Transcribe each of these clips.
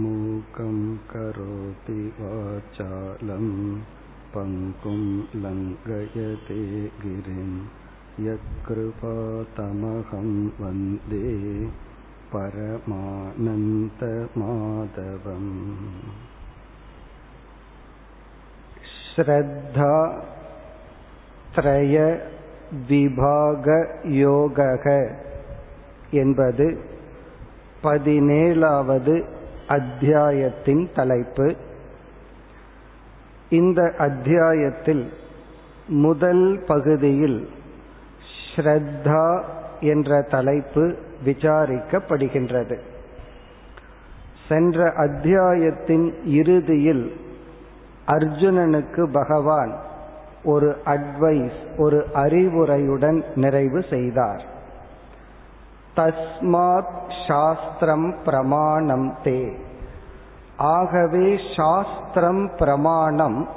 मूकं करोति वाचालं पङ्कुं लङ्घयते गिरिं यत्कृपातमहं वन्दे परमानन्तमाधवम् श्रद्धा त्रय விபாகயோகக என்பது பதினேழாவது அத்தியாயத்தின் தலைப்பு. இந்த அத்தியாயத்தில் முதல் பகுதியில் ஸ்ரத்தா என்ற தலைப்பு விசாரிக்கப்படுகின்றது. சென்ற அத்தியாயத்தின் இறுதியில் அர்ஜுனனுக்கு பகவான் ஒரு அட்வைஸ் ஒரு அறிவுரையுடன் நிறைவு செய்தார். தஸ்மாத் சாஸ்திரம் பிரமாணம் தே. ஆகவே சாஸ்திரம் பிரமாணம்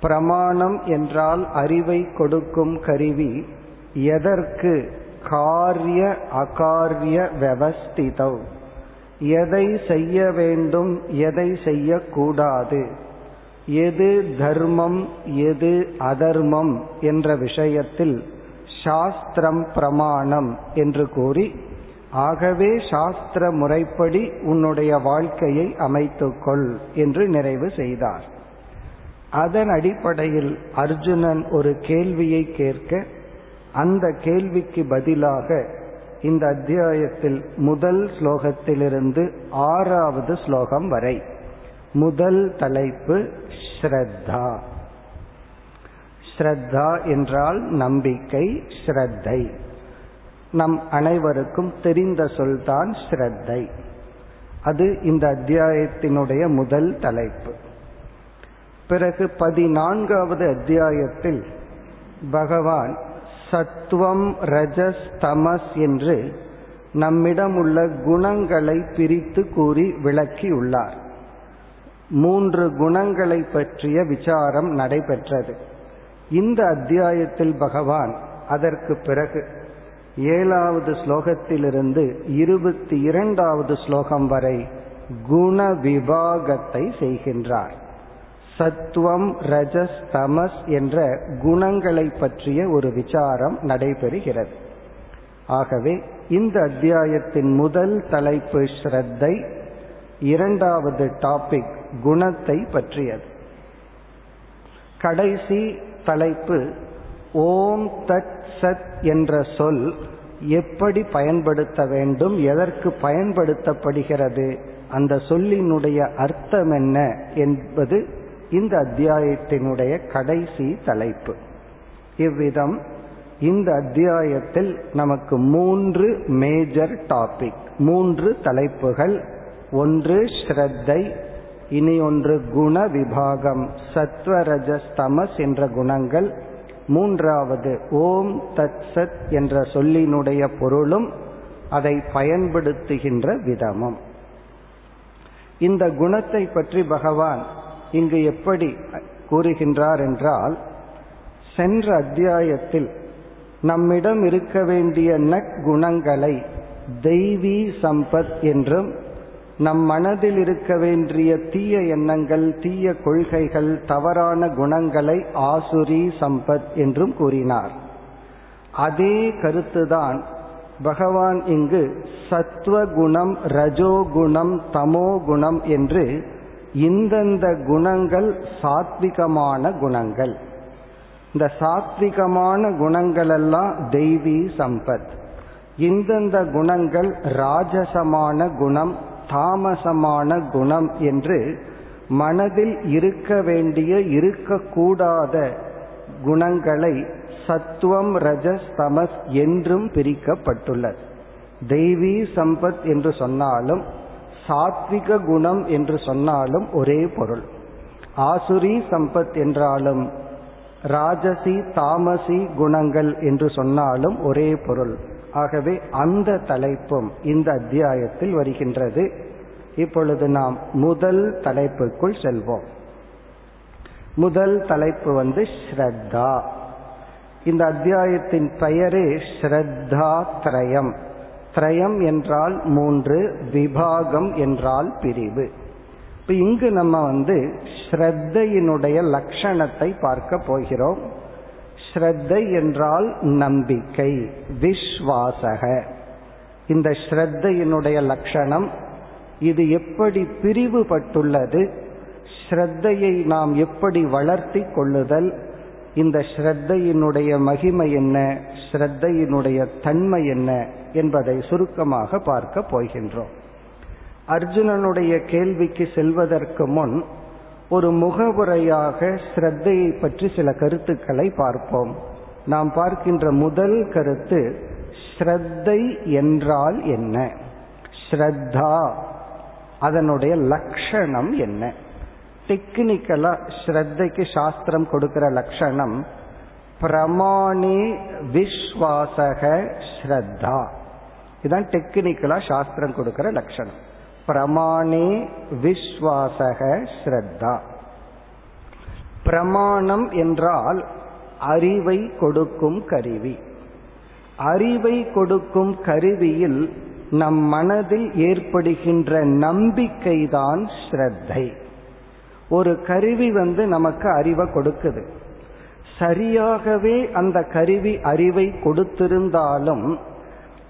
பிரமாணம் என்றால் அறிவை கொடுக்கும் கருவி எதற்கு? காரிய அகாரிய விவஸ்திதவ். எதை செய்ய வேண்டும் எதை செய்யக்கூடாது? எது தர்மம் எது அதர்மம் என்ற விஷயத்தில் சாஸ்திரம் பிரமாணம் என்று கூறி ஆகவே சாஸ்திர முறைப்படி உன்னுடைய வாழ்க்கையை அமைத்துக்கொள் என்று நிறைவு செய்தார். அதன் அடிப்படையில் அர்ஜுனன் ஒரு கேள்வியை கேட்க அந்த கேள்விக்கு பதிலாக இந்த அத்தியாயத்தில் முதல் ஸ்லோகத்திலிருந்து ஆறாவது ஸ்லோகம் வரை முதல் தலைப்பு ஸ்ரத்தா. ஸ்ரத்தா என்றால் நம்பிக்கை ஸ்ரத்தை. நம் அனைவருக்கும் தெரிந்த சொல்தான் ஸ்ரத்தை. அது இந்த அத்தியாயத்தினுடைய முதல் தலைப்பு. பிறகு பதினான்காவது அத்தியாயத்தில் பகவான் சத்துவம் ரஜஸ் தமஸ் என்று நம்மிடம் உள்ள குணங்களை பிரித்து கூறி விளக்கியுள்ளார். மூன்று குணங்களை பற்றிய விசாரம் நடைபெற்றது. இந்த அத்தியாயத்தில் பகவான் அதற்கு பிறகு ஏழாவது ஸ்லோகத்திலிருந்து இருபத்தி இரண்டாவது ஸ்லோகம் வரை குண விபாகத்தை செய்கின்றார். சத்துவம் ரஜஸ் தமஸ் என்ற குணங்களை பற்றிய ஒரு விசாரம் நடைபெறுகிறது. ஆகவே இந்த அத்தியாயத்தின் முதல் தலைப்பு ஸ்ரத்தை இரண்டாவது டாபிக் குணத்தை பற்றியது. கடைசி தலைப்பு ஓம் தத் சத் என்ற சொல் எப்படி பயன்படுத்த வேண்டும் எதற்கு பயன்படுத்தப்படுகிறது அந்த சொல்லினுடைய அர்த்தம் என்ன என்பது இந்த அத்தியாயத்தினுடைய கடைசி தலைப்பு. இவ்விதம் இந்த அத்தியாயத்தில் நமக்கு மூன்று மேஜர் டாபிக் மூன்று தலைப்புகள். ஒன்று ஸ்ரத்தை இனி ஒன்று குண விபாகம் சத்வரஜஸ்தமஸ் என்ற குணங்கள். மூன்றாவது ஓம் தத் சத் என்ற சொல்லினுடைய பொருளும் அதை பயன்படுத்துகின்ற விதமும். இந்த குணத்தை பற்றி பகவான் இங்கு எப்படி கூறுகின்றார் என்றால் சென்ற அத்தியாயத்தில் நம்மிடம் இருக்க வேண்டிய நற்குணங்களை தெய்வீ சம்பத் என்றும் நம் மனதில் இருக்க வேண்டிய தீய எண்ணங்கள் தீய கொள்கைகள் தவறான குணங்களை ஆசுரி சம்பத் என்றும் கூறினார். அதே கருத்துதான் பகவான் இங்கு சத்வகுணம் ரஜோகுணம் தமோகுணம் என்று இந்தந்த குணங்கள் சாத்விகமான குணங்கள். இந்த சாத்விகமான குணங்கள் எல்லாம் தெய்வீ சம்பத். இந்தந்த குணங்கள் ராஜசமான குணம் தாமசமான குணம் என்று மனதில் இருக்க வேண்டிய இருக்கக்கூடாத குணங்களை சத்துவம் ரஜஸ் தமஸ் என்றும் பிரிக்கப்பட்டுள்ளது. தெய்வீ சம்பத் என்று சொன்னாலும் சாத்விக குணம் என்று சொன்னாலும் ஒரே பொருள். ஆசுரி சம்பத் என்றாலும் ராஜசி தாமசி குணங்கள் என்று சொன்னாலும் ஒரே பொருள். ஆகவே அந்த தலைப்பும் இந்த அத்தியாயத்தில் வருகின்றது. இப்பொழுது நாம் முதல் தலைப்புக்குள் செல்வோம். முதல் தலைப்பு வந்து ஸ்ரத்தா. இந்த அத்தியாயத்தின் பெயரே ஸ்ரத்தா திரயம். திரயம் என்றால் மூன்று விபாகம் என்றால் பிரிவு. இப்ப இங்கு நம்ம வந்து ஸ்ரத்தையினுடைய லட்சணத்தை பார்க்க போகிறோம். ஸ்ரத்தை என்றால் நம்பிக்கை விஸ்வாசக. இந்த ஸ்ரத்தையினுடைய லட்சணம் இது எப்படி பிரிவுபட்டுள்ளது ஸ்ரத்தையை நாம் எப்படி வளர்த்தி கொள்ளுதல் இந்த ஸ்ரத்தையினுடைய மகிமை என்ன ஸ்ரத்தையினுடைய தன்மை என்ன என்பதை சுருக்கமாக பார்க்க போகின்றோம். அர்ஜுனனுடைய கேள்விக்கு செல்வதற்கு முன் ஒரு முகவுரையாக ஸ்ரத்தையை பற்றி சில கருத்துக்களை பார்ப்போம். நாம் பார்க்கின்ற முதல் கருத்து ஸ்ரத்தை என்றால் என்ன? ஸ்ரத்தா அதனுடைய லட்சணம் என்ன? டெக்னிக்கலா ஸ்ரத்தைக்கு சாஸ்திரம் கொடுக்கிற லட்சணம் பிரமாணி விஸ்வாசக ஸ்ரத்தா. இதுதான் டெக்னிக்கலா சாஸ்திரம் கொடுக்கிற லட்சணம் பிரமாணே விஸ்வாசக ஸ்ரத்தா. பிரமாணம் என்றால் அறிவை கொடுக்கும் கருவி. அறிவை கொடுக்கும் கருவியில் நம் மனதில் ஏற்படுகின்ற நம்பிக்கைதான் ஸ்ரத்தை. ஒரு கருவி வந்து நமக்கு அறிவை கொடுக்குது. சரியாகவே அந்த கருவி அறிவை கொடுத்திருந்தாலும்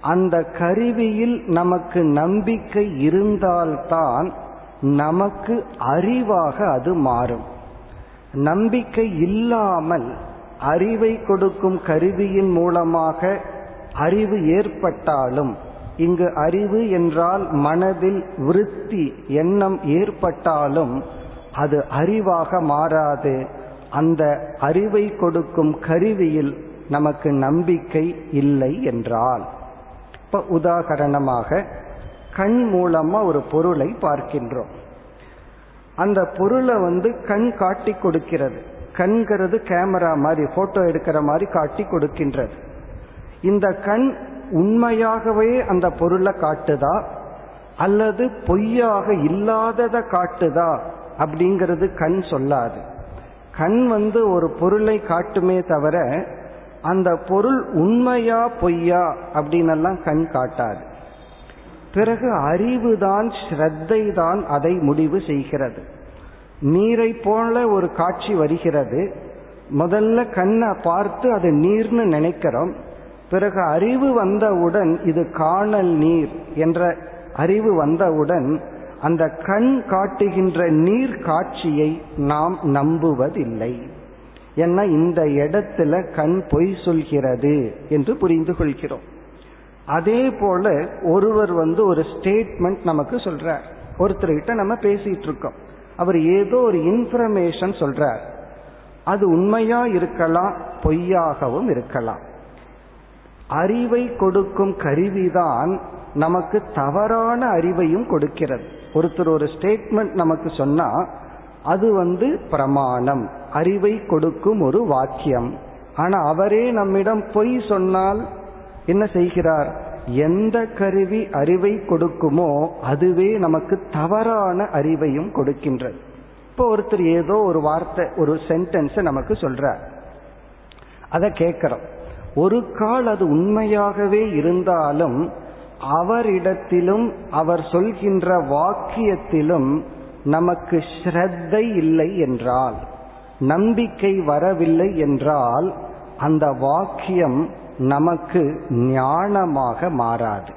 அந்த கருவியில் நமக்கு நம்பிக்கை இருந்தால்தான் நமக்கு அறிவாக அது மாறும். நம்பிக்கை இல்லாமல் அறிவை கொடுக்கும் கருவியின் மூலமாக அறிவு ஏற்பட்டாலும் இங்கு அறிவு என்றால் மனதில் விருத்தி எண்ணம் ஏற்பட்டாலும் அது அறிவாக மாறாது. அந்த அறிவை கொடுக்கும் கருவியில் நமக்கு நம்பிக்கை இல்லை என்றால். இப்ப உதாகரணமாக கண் மூலமா ஒரு பொருளை பார்க்கின்றோம். அந்த பொருளை வந்து கண் காட்டி கொடுக்கிறது. கண்கிறது கேமரா மாதிரி போட்டோ எடுக்கிற மாதிரி காட்டி கொடுக்கின்றது. இந்த கண் உண்மையாகவே அந்த பொருளை காட்டுதா? அல்லது பொய்யாக இல்லாததை காட்டுதா? அப்படிங்கிறது கண் சொல்லாது. கண் வந்து ஒரு பொருளை காட்டுமே தவிர அந்த பொருள் உண்மையா பொய்யா அப்படின்னெல்லாம் கண் காட்டாது. பிறகு அறிவுதான் ஸ்ரத்தை தான் அதை முடிவு செய்கிறது. நீரை போல ஒரு காட்சி வருகிறது. முதல்ல கண்ணை பார்த்து அது நீர்னு நினைக்கிறோம். பிறகு அறிவு வந்தவுடன் இது காணல் நீர் என்ற அறிவு வந்தவுடன் அந்த கண் காட்டுகின்ற நீர் காட்சியை நாம் நம்புவதில்லை. ஏன்னா இந்த இடத்துல கண் பொய் சொல்கிறது என்று புரிந்து கொள்கிறோம். அதே போல ஒருவர் வந்து ஒரு ஸ்டேட்மெண்ட் நமக்கு சொல்றார். ஒருத்தர்கிட்ட நம்ம பேசிட்டு இருக்கோம். அவர் ஏதோ ஒரு இன்ஃபர்மேஷன் சொல்றார். அது உண்மையா இருக்கலாம் பொய்யாகவும் இருக்கலாம். அறிவை கொடுக்கும் கருவிதான் நமக்கு தவறான அறிவையும் கொடுக்கிறது. ஒருத்தர் ஒரு ஸ்டேட்மெண்ட் நமக்கு சொன்னா அது வந்து பிரமாணம். அறிவை கொடுக்கும் ஒரு வாக்கியம். ஆனா அவரே நம்மிடம் பொய் சொன்னால் என்ன செய்கிறார்? எந்த கருவி அறிவை கொடுக்குமோ அதுவே நமக்கு தவறான அறிவையும் கொடுக்கின்றது. இப்போ ஒருத்தர் ஏதோ ஒரு வார்த்தை ஒரு சென்டென்ஸ் நமக்கு சொல்றார். அதை கேட்கிறோம். ஒரு கால் அது உண்மையாகவே இருந்தாலும் அவரிடத்திலும் அவர் சொல்கின்ற வாக்கியத்திலும் நமக்கு ஸ்ரத்தை இல்லை என்றால் நம்பிக்கை வரவில்லை என்றால் அந்த வாக்கியம் நமக்கு ஞானமாக மாறாது.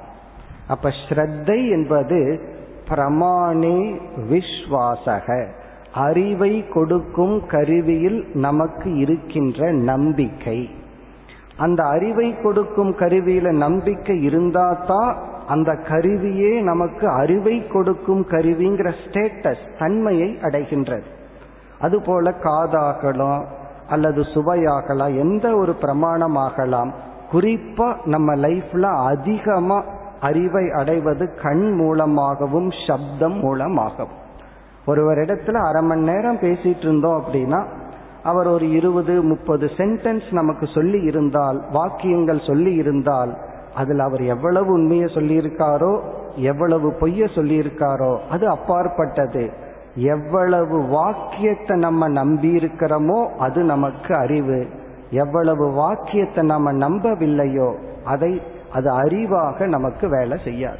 அப்ப ஸ்ரத்தை என்பது பிரமாணே விஸ்வாசக. அறிவை கொடுக்கும் கருவியில் நமக்கு இருக்கின்ற நம்பிக்கை. அந்த அறிவை கொடுக்கும் கருவியில நம்பிக்கை இருந்தாதான் அந்த கருவியே நமக்கு அறிவை கொடுக்கும் கருவிங்கிற ஸ்டேட்டஸ் தன்மையை அடைகின்றது. அதுபோல காதாகலாம் அல்லது சுவையாகலாம் எந்த ஒரு பிரமாணமாகலாம் குறிப்பா நம்ம லைஃப்ல அதிகமா அறிவை அடைவது கண் மூலமாகவும் சப்தம் மூலமாகவும். ஒருவரிடத்துல அரை மணி நேரம் பேசிட்டு இருந்தோம் அப்படின்னா அவர் ஒரு இருபது முப்பது சென்டென்ஸ் நமக்கு சொல்லி இருந்தால் வாக்கியங்கள் சொல்லி இருந்தால் அதில் அவர் எவ்வளவு உண்மையை சொல்லியிருக்காரோ எவ்வளவு பொய்ய சொல்லியிருக்காரோ அது அப்பாற்பட்டது. எவ்வளவு வாக்கியத்தை நம்ம நம்பி இருக்கிறோமோ அது நமக்கு அறிவு. எவ்வளவு வாக்கியத்தை நம்ம நம்பவில்லையோ அதை அது அறிவாக நமக்கு வேலை செய்யாது.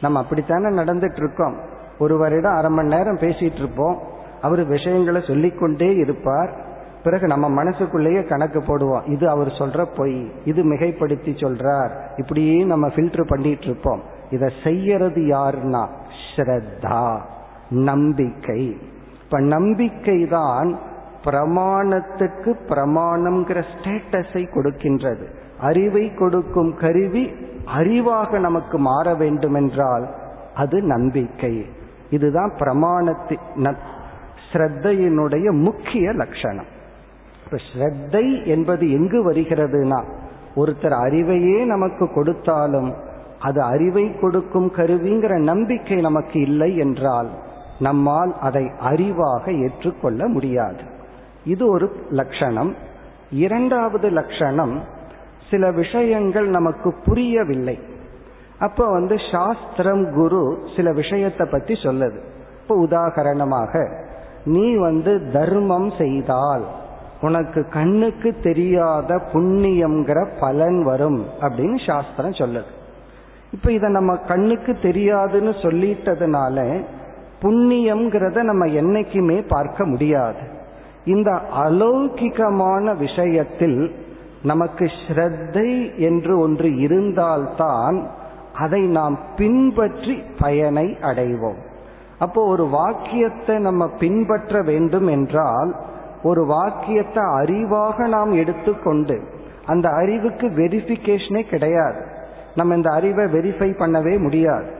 நம்ம அப்படித்தானே நடந்துட்டு இருக்கோம் ஒருவரிடம் அரை மணி நேரம் பேசிட்டு இருப்போம் அவர் விஷயங்களை சொல்லிக்கொண்டே இருப்பார். பிறகு நம்ம மனசுக்குள்ளேயே கணக்கு போடுவோம். இது அவர் சொல்ற பொய் இது மிகைப்படுத்தி சொல்றார். இப்படியே நம்ம ஃபில்டர் பண்ணிட்டு இருப்போம் இதை செய்யறது யாருன்னா ஸ்ரத்தா. நம்பிக்கை. இப்ப நம்பிக்கை தான் பிரமாணத்துக்கு பிரமாணம்ங்கிற ஸ்டேட்டஸை கொடுக்கின்றது. அறிவை கொடுக்கும் கருவி அறிவாக நமக்கு மாற வேண்டும் என்றால் அது நம்பிக்கை. இதுதான் பிரமாணத்தின் ஸ்ரத்தையினுடைய முக்கிய லட்சணம். இப்ப ஸ்ரத்தை என்பது எங்கு வருகிறதுனா ஒருத்தர் அறிவையே நமக்கு கொடுத்தாலும் அது அறிவை கொடுக்கும் கருவிங்கிற நம்பிக்கை நமக்கு இல்லை என்றால் நம்மால் அதை அறிவாக ஏற்றுக்கொள்ள முடியாது. இது ஒரு லட்சணம். இரண்டாவது லட்சணம் சில விஷயங்கள் நமக்கு புரியவில்லை. அப்ப வந்து சாஸ்திரம் குரு சில விஷயத்தை பத்தி சொல்லுது. இப்போ உதாகரணமாக நீ வந்து தர்மம் செய்தால் உனக்கு கண்ணுக்கு தெரியாத புண்ணியம்ங்கிற பலன் வரும் அப்படின்னு சாஸ்திரம் சொல்லுது. இப்ப இத நம்ம கண்ணுக்கு தெரியாதுன்னு சொல்லிட்டதுனால புண்ணியம்ங்கிறத நம்ம என்னைக்குமே பார்க்க முடியாது. இந்த அலௌகிகமான விஷயத்தில் நமக்கு ஸ்ரத்தை என்று ஒன்று இருந்தால்தான் அதை நாம் பின்பற்றி பயனை அடைவோம். அப்போ ஒரு வாக்கியத்தை நம்ம பின்பற்ற வேண்டும் என்றால் ஒரு வாக்கியத்தை அறிவாக நாம் எடுத்துக்கொண்டு அந்த அறிவுக்கு வெரிஃபிகேஷனே கிடையாது. நம்ம இந்த அறிவை வெரிஃபை பண்ணவே முடியாது.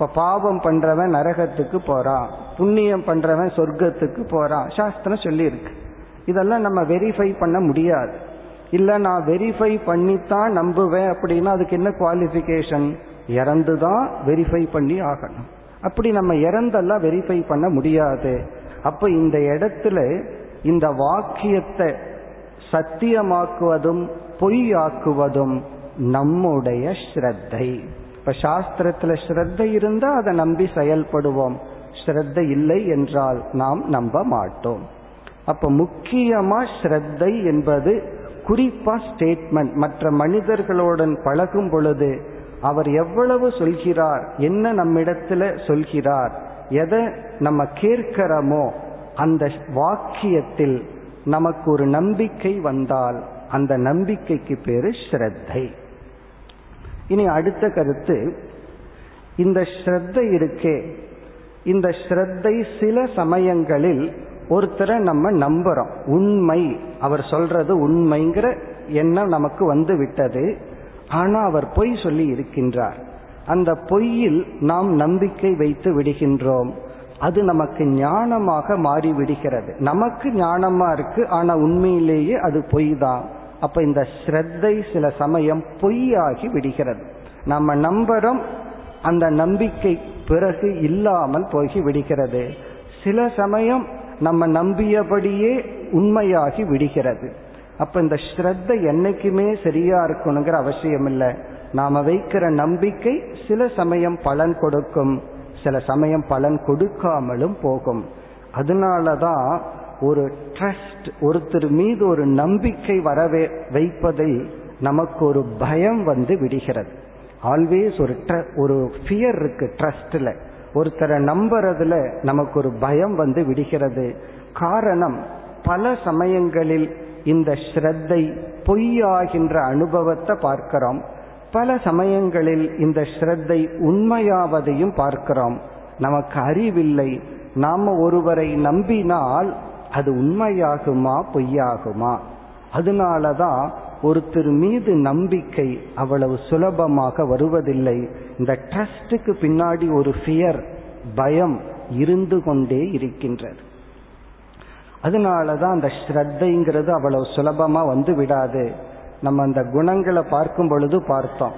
இப்ப பாவம் பண்றவன் நரகத்துக்கு போறான். புண்ணியம் பண்றவன் சொர்க்கத்துக்கு போறான். சாஸ்திரம் சொல்லியிருக்கு. இதெல்லாம் நம்ம வெரிஃபை பண்ண முடியாது. இல்ல நான் வெரிஃபை பண்ணித்தான் நம்புவேன் அப்படின்னா அதுக்கு என்ன குவாலிஃபிகேஷன் இறந்துதான் வெரிஃபை பண்ணி ஆகணும். அப்படி நம்ம இறந்தெல்லாம் வெரிஃபை பண்ண முடியாது. அப்ப இந்த இடத்துல இந்த வாக்கியத்தை சத்தியமாக்குவதும் பொய்யாக்குவதும் நம்முடைய ஸ்ரத்தை. இப்ப சாஸ்திரத்துல ஸ்ரத்த இருந்தா அதை நம்பி செயல்படுவோம். ஸ்ரத்த இல்லை என்றால் நாம் நம்ப மாட்டோம். அப்ப முக்கியமா ஸ்ரத்தை என்பது குறிப்பா ஸ்டேட்மெண்ட் மற்ற மனிதர்களுடன் பழகும் பொழுது அவர் எவ்வளவு சொல்கிறார் என்ன நம்மிடத்துல சொல்கிறார் எதை நம்ம கேட்கிறோமோ அந்த வாக்கியத்தில் நமக்கு ஒரு நம்பிக்கை வந்தால் அந்த நம்பிக்கைக்கு பேரு ஸ்ரத்தை. இனி அடுத்த கருத்து இந்த ஸ்ரத்தை இருக்கே. இந்த ஸ்ரத்தை சில சமயங்களில் ஒருத்தரை நம்ம நம்புறோம். உண்மை. அவர் சொல்றது உண்மைங்கிற எண்ணம் நமக்கு வந்து விட்டது. ஆனா அவர் பொய் சொல்லி இருக்கின்றார். அந்த பொய்யில் நாம் நம்பிக்கை வைத்து விடுகின்றோம். அது நமக்கு ஞானமாக மாறி விடுகிறது நமக்கு ஞானமா இருக்கு ஆனா உண்மையிலேயே அது பொய் தான் அப்ப இந்த ஸ்ரத்தை சில சமயம் பொய்யாகி விடுகிறது. நம்ம நம்புறோம் அந்த நம்பிக்கை பிறகு இல்லாமல் போகி விடுகிறது. சில சமயம் நம்ம நம்பியபடியே உண்மையாகி விடுகிறது. அப்ப இந்த ஸ்ரத்த என்னைக்குமே சரியா இருக்கணுங்கிற அவசியம் இல்லை. நாம வைக்கிற நம்பிக்கை சில சமயம் பலன் கொடுக்கும் சில சமயம் பலன் கொடுக்காமலும் போகும். அதனாலதான் ஒரு ட்ரஸ்ட் ஒருத்தர் மீது ஒரு நம்பிக்கை வரவே வைப்பதில் நமக்கு ஒரு பயம் வந்து விடுகிறது. ஆல்வேஸ் ஒரு ஒரு ஃபியர் இருக்கு ட்ரஸ்டில் ஒருத்தரை நம்புறதுல நமக்கு ஒரு பயம் வந்து விடுகிறது. காரணம் பல சமயங்களில் இந்த ஸ்ரத்தை பொய்யாகின்ற அனுபவத்தை பார்க்கிறோம். பல சமயங்களில் இந்த ஸ்ரத்தை உண்மையாவதையும் பார்க்கிறோம். நமக்கு அறிவில்லை. நாம ஒருவரை நம்பினால் அது உண்மையாகுமா பொய்யாகுமா? அதனாலதான் ஒருத்தர் மீது நம்பிக்கை அவ்வளவு சுலபமாக வருவதில்லை. இந்த ட்ரஸ்டுக்கு பின்னாடி ஒரு ஃபியர் பயம் இருந்து கொண்டே இருக்கின்றது. அதனாலதான் அந்த ஸ்ரத்தைங்கிறது அவ்வளவு சுலபமா வந்து விடாது. நம்ம அந்த குணங்களை பார்க்கும் பொழுது பார்த்தோம்.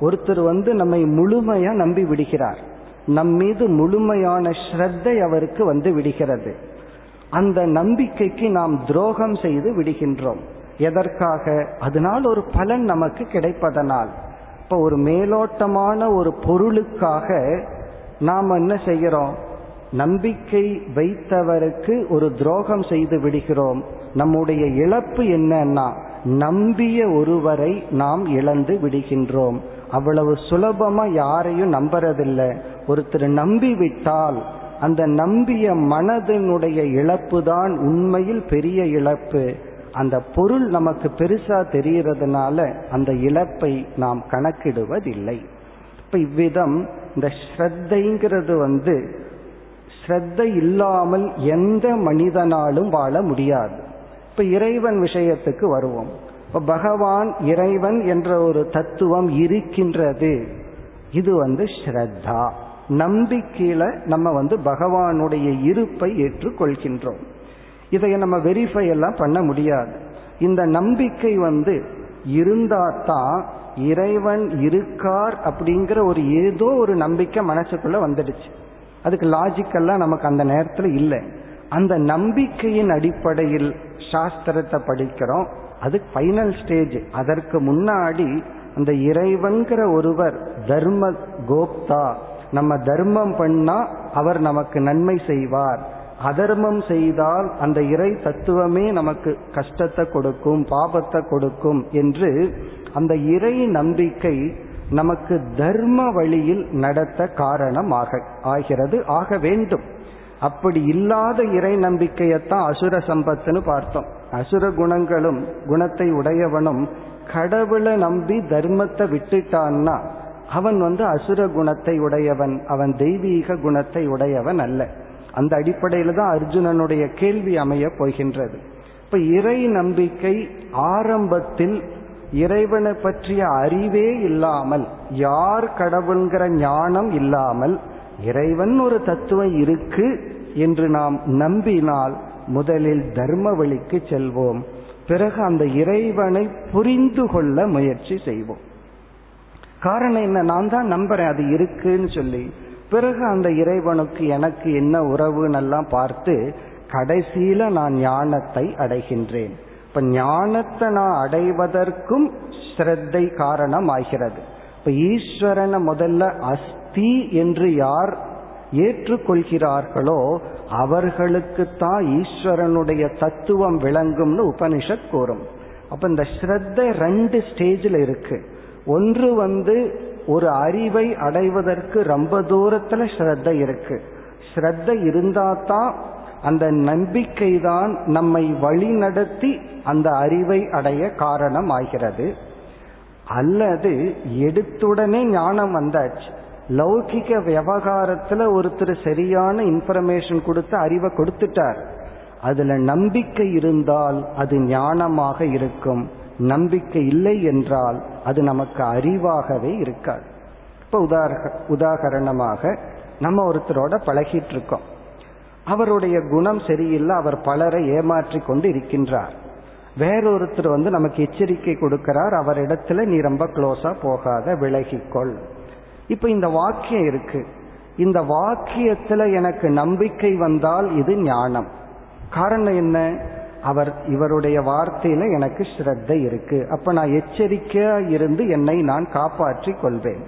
ஒருத்தர் வந்து நம்மை முழுமையா நம்பி விடுகிறார். நம் மீது முழுமையான ஸ்ரத்தை அவருக்கு வந்து விடுகிறது. அந்த நம்பிக்கைக்கு நாம் துரோகம் செய்து விடுகின்றோம். எதற்காக? அதனால் ஒரு பலன் நமக்கு கிடைப்பதனால். இப்போ ஒரு மேலோட்டமான ஒரு பொருளுக்காக நாம் என்ன செய்கிறோம்? நம்பிக்கை வைத்தவருக்கு ஒரு துரோகம் செய்து விடுகிறோம். நம்முடைய இழப்பு என்னன்னா நம்பிய ஒருவரை நாம் இழந்து விடுகின்றோம். அவ்வளவு சுலபமா யாரையும் நம்புறதில்லை. ஒருத்தர் நம்பி விட்டால் அந்த நம்பிய மனதினுடைய இழப்பு தான் உண்மையில் பெரிய இழப்பு. அந்த பொருள் நமக்கு பெருசா தெரியறதுனால அந்த இழப்பை நாம் கணக்கிடுவதில்லை. இப்ப இவ்விதம் இந்த ஸ்ரத்தைங்கிறது வந்து ஸ்ரத்த இல்லாமல் எந்த மனிதனாலும் வாழ முடியாது. இப்ப இறைவன் விஷயத்துக்கு வருவோம். இப்ப பகவான் இறைவன் என்ற ஒரு தத்துவம் இருக்கின்றது. இது வந்து ஸ்ரத்தா. நம்பிக்கையில நம்ம வந்து பகவானுடைய இருப்பை ஏற்றுக்கொள்கின்றோம். இதை நம்ம வெரிஃபை எல்லாம் பண்ண முடியாது. இந்த நம்பிக்கை வந்து இருந்தாதான் இறைவன் இருக்கார் அப்படிங்கிற ஒரு ஏதோ ஒரு நம்பிக்கை மனசுக்குள்ள வந்துடுச்சு. அதுக்கு லாஜிக்கெல்லாம் நமக்கு அந்த நேரத்தில் இல்லை. அந்த நம்பிக்கையின் அடிப்படையில் சாஸ்திரத்தை படிக்கிறோம். அது ஃபைனல் ஸ்டேஜ் அதற்கு முன்னாடி அந்த இறைவன்கிற ஒருவர் தர்ம கோப்தா நம்ம தர்மம் பண்ணா அவர் நமக்கு நன்மை செய்வார். அதர்மம் செய்தால் அந்த இறை தத்துவமே நமக்கு கஷ்டத்தை கொடுக்கும் பாபத்தை கொடுக்கும் என்று அந்த இறை நம்பிக்கை நமக்கு தர்ம வழியில் நடத்த காரணமாக ஆகிறது ஆக வேண்டும். அப்படி இல்லாத இறை நம்பிக்கையத்தான் அசுர சம்பத்துன்னு பார்த்தோம். அசுர குணங்களும் குணத்தை உடையவனும் கடவுளை நம்பி தர்மத்தை விட்டுட்டான்னா அவன் வந்து அசுர குணத்தை உடையவன் அவன் தெய்வீக குணத்தை உடையவன் அல்ல. அந்த அடிப்படையில தான் அர்ஜுனனுடைய கேள்வி அமைய போகின்றது. இப்ப இறை நம்பிக்கை ஆரம்பத்தில் இறைவனை பற்றிய அறிவே இல்லாமல் யார் கடவுள்ங்கிற ஞானம் இல்லாமல் இறைவன் ஒரு தத்துவம் இருக்கு என்று நாம் நம்பினால் முதலில் தர்ம வழிக்கு செல்வோம். பிறகு அந்த இறைவனை புரிந்து கொள்ள முயற்சி செய்வோம். காரணம் என்ன? நான் தான் நம்புறேன் அது இருக்குன்னு சொல்லி. பிறகு அந்த இறைவனுக்கு எனக்கு என்ன உறவுன்னெல்லாம் பார்த்து கடைசியில நான் ஞானத்தை அடைகின்றேன். இப்ப ஞானத்தை நான் அடைவதற்கும் ஸ்ரத்தை காரணம் ஆகிறது இப்ப ஈஸ்வரனை முதல்ல அஸ்தி என்று யார் ஏற்றுக்கொள்கிறார்களோ அவர்களுக்கு தான் ஈஸ்வரனுடைய தத்துவம் விளங்கும்னு உபனிஷத் கூறும். அப்ப இந்த ஸ்ரத்த ரெண்டு ஸ்டேஜில் இருக்கு. ஒன்று வந்து ஒரு அறிவை அடைவதற்கு ரொம்ப தூரத்துல ஸ்ரத்த இருக்கு. ஸ்ரத்த இருந்தாதான் அந்த நம்பிக்கை தான் நம்மை வழிநடத்தி அந்த அறிவை அடைய காரணம் ஆகிறது அல்லது எடுத்துடனே ஞானம் வந்தாச்சு. லௌகிக விவகாரத்துல ஒருத்தர் சரியான இன்ஃபர்மேஷன் கொடுத்து அறிவை கொடுத்துட்டார். அதுல நம்பிக்கை இருந்தால் அது ஞானமாக இருக்கும். நம்பிக்கை இல்லை என்றால் அது நமக்கு அறிவாகவே இருக்காது. இப்போ உதாரண உதாகரணமாக நம்ம ஒருத்தரோட பழகிட்டு இருக்கோம். அவருடைய குணம் சரியில்லை அவர் பலரை ஏமாற்றி கொண்டு இருக்கின்றார். வேறொருத்தர் வந்து நமக்கு எச்சரிக்கை கொடுக்கிறார் அவரிடத்துல நீ ரொம்ப க்ளோஸா போகாத விலகிக்கொள். இப்போ இந்த வாக்கியம் இருக்கு. இந்த வாக்கியத்துல எனக்கு நம்பிக்கை வந்தால் இது ஞானம். காரணம் என்ன? அவர் இவருடைய வார்த்தையில எனக்கு ஸ்ரத்தை இருக்கு. அப்ப நான் எச்சரிக்கையா இருந்து என்னை நான் காப்பாற்றி கொள்வேன்.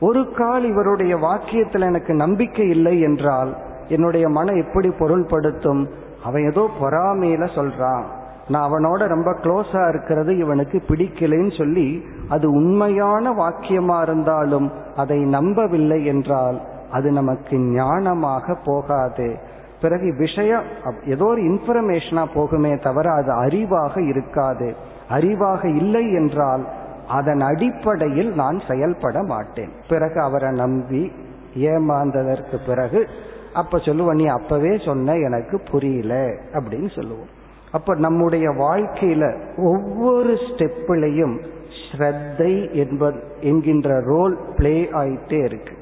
ஒரு கால் இவருடைய வாக்கியத்தில் எனக்கு நம்பிக்கை இல்லை என்றால் என்னுடைய மனம் எப்படி பொருள்படுத்தும்? அவன் ஏதோ பொறாமையில சொல்றான். நான் அவனோட ரொம்ப க்ளோஸா இருக்கிறது இவனுக்கு பிடிக்கலைன்னு சொல்லி அது உண்மையான வாக்கியமா இருந்தாலும் அதை நம்பவில்லை என்றால் அது நமக்கு ஞானமாக போகாது. பிறகு விஷயம் ஏதோ ஒரு இன்ஃபர்மேஷனா போகுமே தவிர அது அறிவாக இருக்காது. அறிவாக இல்லை என்றால் அதன் அடிப்படையில் நான் செயல்பட மாட்டேன். பிறகு அவரை நம்பி ஏமாந்ததற்கு பிறகு அப்ப சொல்லுவோம் நீ அப்பவே சொன்ன எனக்கு புரியல அப்படின்னு சொல்லுவோம். அப்ப நம்முடைய வாழ்க்கையில ஒவ்வொரு ஸ்டெப்பிலையும் ஸ்ரத்தை என்பது என்கின்ற ரோல் பிளே ஆயிட்டே இருக்கு.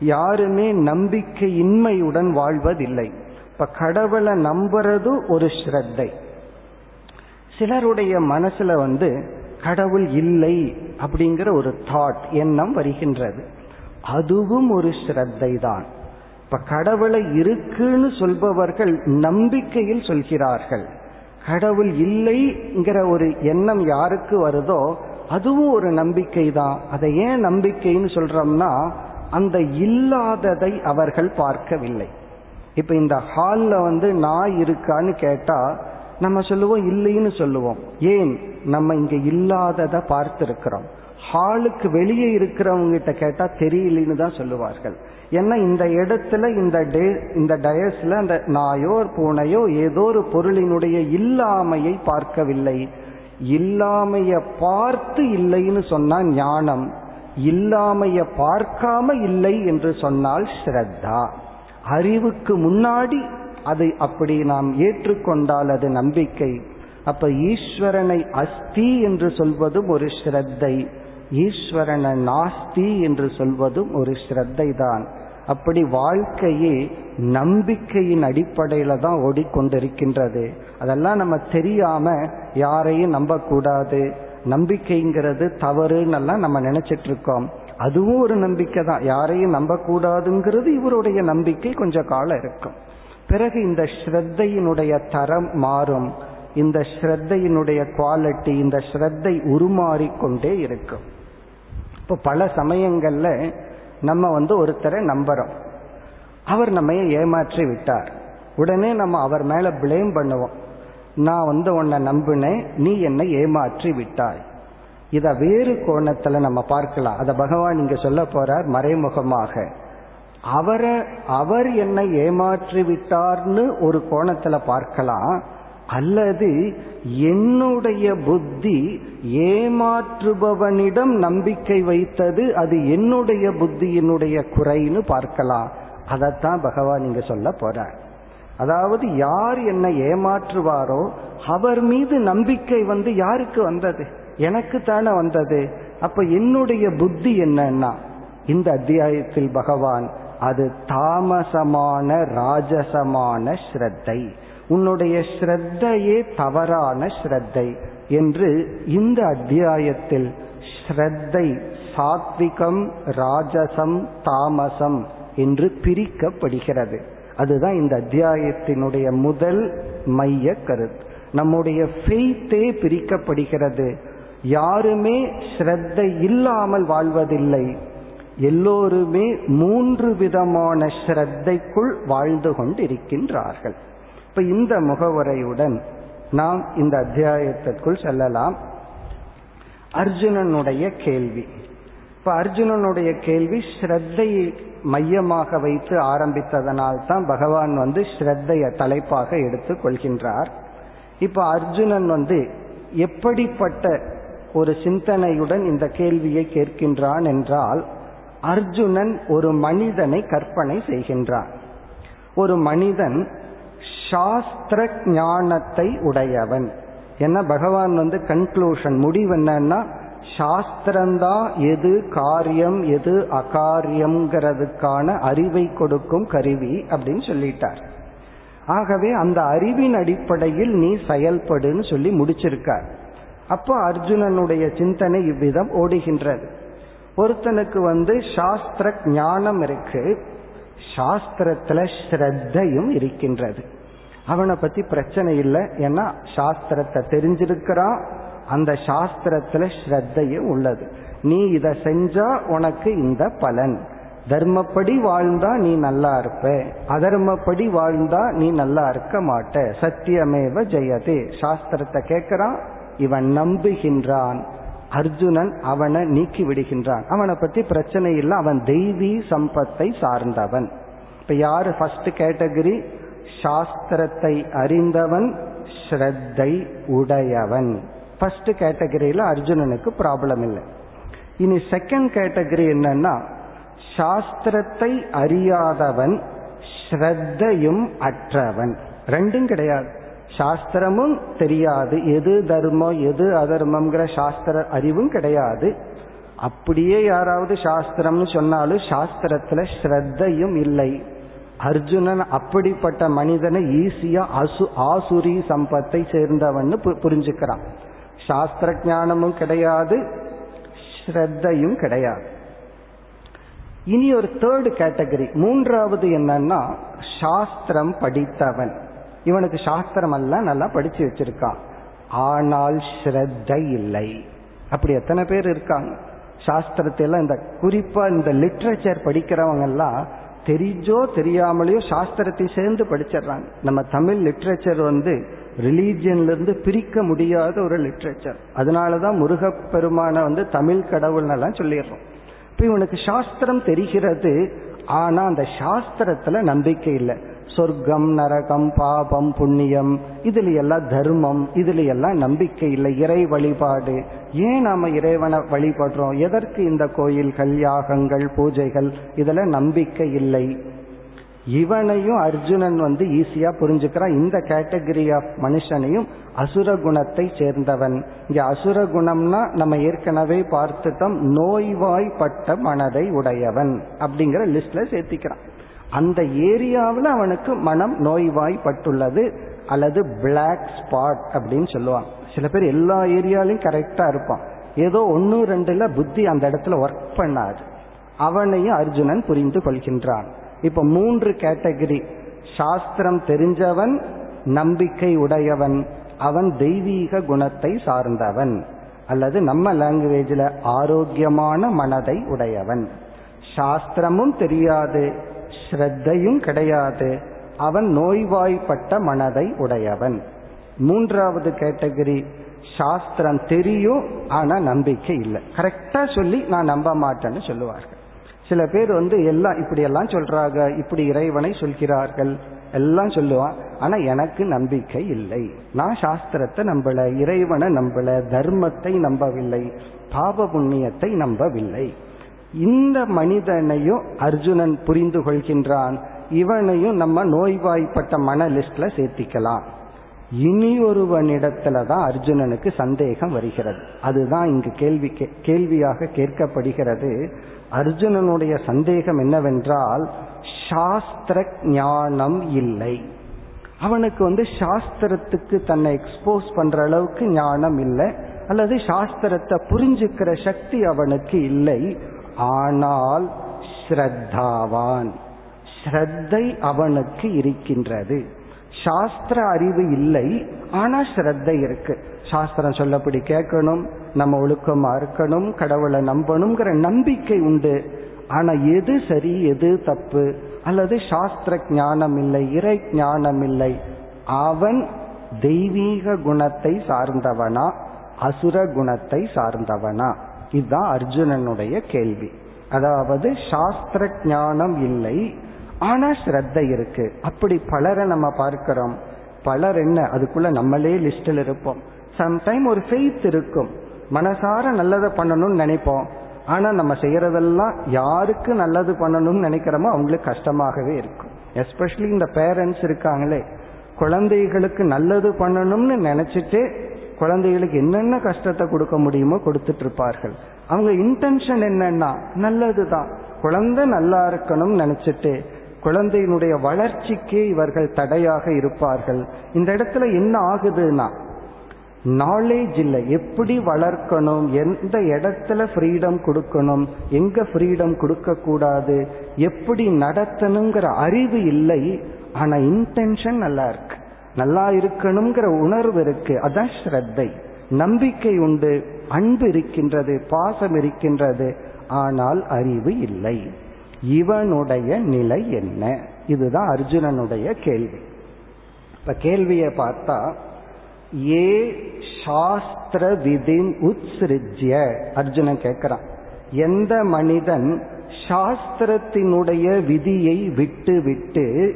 யாருமே நம்பிக்கையின்மையுடன் வாழ்வதில்லை. இப்ப கடவுளை நம்புறது ஒரு ஸ்ரத்தை. சிலருடைய மனசுல வந்து கடவுள் இல்லை அப்படிங்கிற ஒரு தாட் எண்ணம் வருகின்றது. அதுவும் ஒரு ஸ்ரத்தை தான் இப்ப கடவுளை இருக்குன்னு சொல்பவர்கள் நம்பிக்கையில் சொல்கிறார்கள். கடவுள் இல்லைங்கிற ஒரு எண்ணம் யாருக்கு வருதோ அதுவும் ஒரு நம்பிக்கை தான் அதை ஏன் நம்பிக்கைன்னு சொல்றோம்னா அந்த இல்லாததை அவர்கள் பார்க்கவில்லை. இப்ப இந்த ஹால்ல வந்து நாய் இருக்கான்னு கேட்டா நம்ம சொல்லுவோம் இல்லைன்னு சொல்லுவோம். ஏன்? நம்ம இங்க இல்லாததை பார்த்திருக்கிறோம். ஹாலுக்கு வெளியே இருக்கிறவங்க கிட்ட கேட்டா தெரியலன்னு தான் சொல்லுவார்கள். ஏன்னா இந்த இடத்துல இந்த டே இந்த டயஸ்ல அந்த நாயோ பூனையோ ஏதோ ஒரு பொருளினுடைய இல்லாமையை பார்க்கவில்லை. இல்லாமைய பார்த்து இல்லைன்னு சொன்னா ஞானம். இல்லாமைய பார்க்காம இல்லை என்று சொன்னால் ஸ்ரத்தா. அறிவுக்கு முன்னாடி அதை அப்படி நாம் ஏற்றுக்கொண்டால் அது நம்பிக்கை. அப்ப ஈஸ்வரனை அஸ்தி என்று சொல்வதும் ஒரு ஸ்ரத்தை. ஈஸ்வரனை நாஸ்தி என்று சொல்வதும் ஒரு ஸ்ரத்தை தான் அப்படி வாழ்க்கையே நம்பிக்கையின் அடிப்படையில தான் ஓடிக்கொண்டிருக்கின்றது. அதெல்லாம் நம்ம தெரியாம யாரையும் நம்பக்கூடாது. நம்பிக்கைங்கிறது தவறுன்னெல்லாம் நம்ம நினைச்சிட்டு இருக்கோம். அதுவும் ஒரு நம்பிக்கை தான் யாரையும் நம்பக்கூடாதுங்கிறது இவருடைய நம்பிக்கை கொஞ்ச காலம் இருக்கும். பிறகு இந்த ஸ்ரத்தையினுடைய தரம் மாறும். இந்த ஸ்ரத்தையினுடைய குவாலிட்டி இந்த ஸ்ரத்தை உருமாறிக்கொண்டே இருக்கும். இப்போ பல சமயங்கள்ல நம்ம வந்து ஒருத்தரை நம்புறோம். அவர் நம்ம ஏமாற்றி விட்டார். உடனே நம்ம அவர் மேல பிளேம் பண்ணுவோம். நான் வந்து உன்னை நம்பினேன் நீ என்னை ஏமாற்றி விட்டாய். இத வேறு கோணத்துல நம்ம பார்க்கலாம். அத பகவான் இங்க சொல்ல போறார் மறைமுகமாக. அவரை அவர் என்னை ஏமாற்றி விட்டார்னு ஒரு கோணத்துல பார்க்கலாம். அல்லது என்னுடைய புத்தி ஏமாற்றுபவனிடம் நம்பிக்கை வைத்தது அது என்னுடைய புத்தியினுடைய குறைன்னு பார்க்கலாம். அதைத்தான் பகவான் இங்க சொல்ல போறார். அதாவது யார் என்னை ஏமாற்றுவாரோ அவர் மீது நம்பிக்கை வந்து யாருக்கு வந்தது? எனக்கு தானே வந்தது? அப்ப என்னுடைய புத்தி என்னன்னா இந்த அத்தியாயத்தில் பகவான் அது தாமசமான ராஜசமான ஸ்ரத்தை. உன்னுடைய ஸ்ரத்தையே தவறான ஸ்ரத்தை என்று இந்த அத்தியாயத்தில் ஸ்ரத்தை சாத்விகம் ராஜசம் தாமசம் என்று பிரிக்கப்படுகிறது. அதுதான் இந்த அத்தியாயத்தினுடைய முதல் மைய கருத்து. நம்முடைய ஃபெய்த்தே பிரிக்கப்படுகிறது. யாருமே ஸ்ரத்தை இல்லாமல் வாழ்வதில்லை. எல்லோருமே மூன்று விதமான ஸ்ரத்தைக்குள் வாழ்ந்து கொண்டிருக்கின்றார்கள். இப்ப இந்த முகவரையுடன் நாம் இந்த அத்தியாயத்திற்குள் செல்லலாம். அர்ஜுனனுடைய கேள்வி. இப்ப அர்ஜுனனுடைய கேள்வி ஸ்ரத்தையை மையமாக வைத்து ஆரம்பித்ததனால் தான் பகவான் வந்து ஸ்ரத்தைய தலைப்பாக எடுத்துக் கொள்கின்றார். இப்ப அர்ஜுனன் வந்து எப்படிப்பட்ட ஒரு சிந்தனையுடன் இந்த கேள்வியை கேட்கின்றான் என்றால் அர்ஜுனன் ஒரு மனிதனை கற்பனை செய்கின்றான். ஒரு மனிதன் சாஸ்திர ஞானத்தை உடையவன். என்ன பகவான் வந்து கன்க்ளூஷன் முடிவு என்னன்னா சாஸ்திரம்தான் எது காரியம் எது அகாரியம்ங்கிறதுக்கான அறிவை கொடுக்கும் கருவி அப்படின்னு சொல்லிட்டார். ஆகவே அந்த அறிவின் அடிப்படையில் நீ செயல்படுன்னு சொல்லி முடிச்சிருக்கார். அப்போ அர்ஜுனனுடைய சிந்தனை இவ்விதம் ஓடுகின்றது. ஒருத்தனுக்கு வந்து சாஸ்திர ஞானம் இருக்கு. சாஸ்திரத்துல ஸ்ரத்தையும் இருக்கின்றது. அவனை பத்தி பிரச்சனை இல்லை. ஏன்னா சாஸ்திரத்தை தெரிஞ்சிருக்கிறான். அந்த சாஸ்திரத்துல ஸ்ரத்தையும் உள்ளது. நீ இதை செஞ்சா உனக்கு இந்த பலன். தர்மப்படி வாழ்ந்தா நீ நல்லா இருப்ப. அதர்மப்படி வாழ்ந்தா நீ நல்லா இருக்க மாட்ட. சத்தியமேவ ஜெயதே. சாஸ்திரத்தை கேட்கிறான். இவன் நம்புகின்றான். அர்ஜுனன் அவனை நீக்கி விடுகின்றான் அவனை பத்தி பிரச்சனை இல்லை. அவன் தெய்வீ சம்பத்தை சார்ந்தவன். இப்ப யாரு ஃபர்ஸ்ட் கேட்டகரி சாஸ்திரத்தை அறிந்தவன் ஸ்ரத்தை உடையவன். ஃபர்ஸ்ட் கேட்டகரியில அர்ஜுனனுக்கு ப்ராப்ளம் இல்லை. இனி செகண்ட் கேட்டகரி என்னன்னா சாஸ்திரத்தை அறியாதவன் ஸ்ரத்தையும் அற்றவன். ரெண்டும் கிடையாது. சாஸ்திரமும் தெரியாது. எது தர்மம் எது அதர்மம்ங்கிற சாஸ்திர அறிவும் கிடையாது. அப்படியே யாராவது சாஸ்திரம்னு சொன்னாலும் சாஸ்திரத்துல ஸ்ரத்தையும் இல்லை. அர்ஜுனன் அப்படிப்பட்ட மனிதனை ஈஸியா அசு ஆசுரி சம்பத்தை சேர்ந்தவன் புரிஞ்சுக்கிறான். சாஸ்திர ஞானமும் கிடையாது ஸ்ரத்தையும் கிடையாது. இனி ஒரு தேர்டு கேட்டகரி மூன்றாவது என்னன்னா சாஸ்திரம் படித்தவன். இவனுக்கு சாஸ்திரம் எல்லாம் நல்லா படிச்சு வச்சிருக்கான் ஆனால் ஸ்ரத்தை இல்லை. அப்படி எத்தனை பேர் இருக்காங்க? சாஸ்திரத்தை எல்லாம் இந்த குறிப்பா இந்த லிட்ரேச்சர் படிக்கிறவங்க எல்லாம் தெரிஞ்சோ தெரியாமலேயோ சாஸ்திரத்தை சேர்ந்து படிச்சிடுறாங்க. நம்ம தமிழ் லிட்ரேச்சர் வந்து ரிலீஜியன்ல இருந்து பிரிக்க முடியாத ஒரு லிட்ரேச்சர் அதனாலதான் முருகப்பெருமான வந்து தமிழ் கடவுள்னெல்லாம் சொல்லிடுறோம். இப்போ இவனுக்கு சாஸ்திரம் தெரிகிறது ஆனா அந்த சாஸ்திரத்துல நம்பிக்கை இல்லை. சொர்க்கம் நரகம் பாபம் புண்ணியம். இதுல எல்லாம் தர்மம் இதுல எல்லாம் நம்பிக்கை இல்லை இறை வழிபாடு. ஏன் நாம இறைவனை வழிபடுறோம்? எதற்கு இந்த கோயில்கள் யாகங்கள் பூஜைகள்? இதுல நம்பிக்கை இல்லை. இவனையும் அர்ஜுனன் வந்து ஈஸியா புரிஞ்சுக்கிறான். இந்த கேட்டகரி ஆஃப் மனுஷனையும் அசுர குணத்தை சேர்ந்தவன். இங்க அசுர குணம்னா நம்ம ஏற்கனவே பார்த்துட்டோம் நோய்வாய்ப்பட்ட மனதை உடையவன் அப்படிங்கிற லிஸ்ட்ல சேர்த்திக்கிறான். அந்த ஏரியாவில் அவனுக்கு மனம் நோய்வாய்ப்பட்டுள்ளது அல்லது பிளாக் ஸ்பாட் அப்படின்னு சொல்லுவாங்க சில பேர் எல்லா ஏரியாலையும் கரெக்டா இருப்பான். ஏதோ ஒன்று ரெண்டுல புத்தி அந்த இடத்துல ஒர்க் பண்ணாது. அவனையும் அர்ஜுனன் புரிந்து கொள்கின்றான். இப்ப மூன்று கேட்டகரி சாஸ்திரம் தெரிஞ்சவன் நம்பிக்கை உடையவன் அவன் தெய்வீக குணத்தை சார்ந்தவன் அல்லது நம்ம லாங்குவேஜில் ஆரோக்கியமான மனதை உடையவன். சாஸ்திரமும் தெரியாது. ஸ்ரத்தையும் கிடையாது. அவன் நோய்வாய்ப்பட்ட மனதை உடையவன். மூன்றாவது கேட்டகரி சாஸ்திரம் தெரியும் ஆனா நம்பிக்கை இல்லை. கரெக்டா சொல்லி நான் நம்ப மாட்டேன்னு சொல்லுவார்கள். சில பேர் வந்து எல்லாம் இப்படி எல்லாம் சொல்றாங்க இப்படி இறைவனை சொல்கிறார்கள் எல்லாம் சொல்லுவான். ஆனா எனக்கு நம்பிக்கை இல்லை. நான் சாஸ்திரத்தை நம்பல இறைவனை நம்பல தர்மத்தை நம்பவில்லை பாப புண்ணியத்தை நம்பவில்லை. இந்த மனிதனையும் அர்ஜுனன் புரிந்து கொள்கின்றான். இவனையும் நம்ம நோய்வாய்ப்பட்ட மன லிஸ்ட்ல சேர்த்திக்கலாம். இனி ஒருவனிடத்துல தான் அர்ஜுனனுக்கு சந்தேகம் வருகிறது. அதுதான் இங்கு கேள்வி கேள்வியாக கேட்கப்படுகிறது. அர்ஜுனனுடைய சந்தேகம் என்னவென்றால் சாஸ்திர ஞானம் இல்லை. அவனுக்கு வந்து சாஸ்திரத்துக்கு தன்னை எக்ஸ்போஸ் பண்ற அளவுக்கு ஞானம் இல்லை. அல்லது சாஸ்திரத்தை புரிஞ்சுக்கிற சக்தி அவனுக்கு இல்லை. ஆனால் ஸ்ரத்தாவான். ஸ்ரத்தை அவனுக்கு இருக்கின்றது. சாஸ்திர அறிவு இல்லை ஆனா ஸ்ரத்தை இருக்கு. சாஸ்திரம் சொல்லப்படி கேட்கணும் நம்ம ஒழுக்கமா இருக்கணும் கடவுளை நம்பணுங்கிற நம்பிக்கை உண்டு. ஆனா எது சரி எது தப்பு அல்லது சாஸ்திர ஞானம் இல்லை இறை ஞானம் இல்லை அவன் தெய்வீக குணத்தை சார்ந்தவனா அசுர குணத்தை சார்ந்தவனா? இதுதான் அர்ஜுனனுடைய கேள்வி. அதாவது சாஸ்திர ஞானம் இல்லை ஆனா ஸ்ரத்த இருக்கு. அப்படி பலரை நம்ம பார்க்கிறோம். பலர் என்ன? அதுக்குள்ள நம்மளே லிஸ்டில் இருப்போம். சம்டைம் ஒரு ஃபெய்த் இருக்கும். மனசார நல்லதை பண்ணணும்னு நினைப்போம். ஆனா நம்ம செய்யறதெல்லாம் யாருக்கு நல்லது பண்ணணும்னு நினைக்கிறோமோ அவங்களுக்கு கஷ்டமாகவே இருக்கும். எஸ்பெஷலி இந்த பேரண்ட்ஸ் இருக்காங்களே. குழந்தைகளுக்கு நல்லது பண்ணணும்னு நினைச்சிட்டு குழந்தைகளுக்கு என்னென்ன கஷ்டத்தை கொடுக்க முடியுமோ கொடுத்துட்டு இருப்பார்கள் அவங்க இன்டென்ஷன் என்னன்னா நல்லதுதான். குழந்தை நல்லா இருக்கணும்னு நினைச்சிட்டு குழந்தையினுடைய வளர்ச்சிக்கே இவர்கள் தடையாக இருப்பார்கள். இந்த இடத்துல என்ன ஆகுதுன்னா நாலேஜ் இல்லை. எப்படி வளர்க்கணும்? எந்த இடத்துல ஃப்ரீடம் கொடுக்கணும்? எங்க ஃப்ரீடம் கொடுக்க கூடாது எப்படி நடத்தணுங்கிற அறிவு இல்லை. ஆனா இன்டென்ஷன் நல்லா இருக்கு. நல்லா இருக்கணுங்கிற உணர்வு இருக்கு. அதான் ஸ்ரத்தை. நம்பிக்கை உண்டு அன்பு இருக்கின்றது பாசம் இருக்கின்றது. ஆனால் அறிவு இல்லை. இவனுடைய நிலை என்ன? இதுதான் அர்ஜுனனுடைய கேள்வி. இப்ப கேள்வியை பார்த்தா ஏ சாஸ்திர விதின் உத்ஸ்ருஜ்ய? அர்ஜுனன் கேட்கிறான். எந்த மனிதன் சாஸ்திரத்தினுடைய விதியை விட்டு விட்டு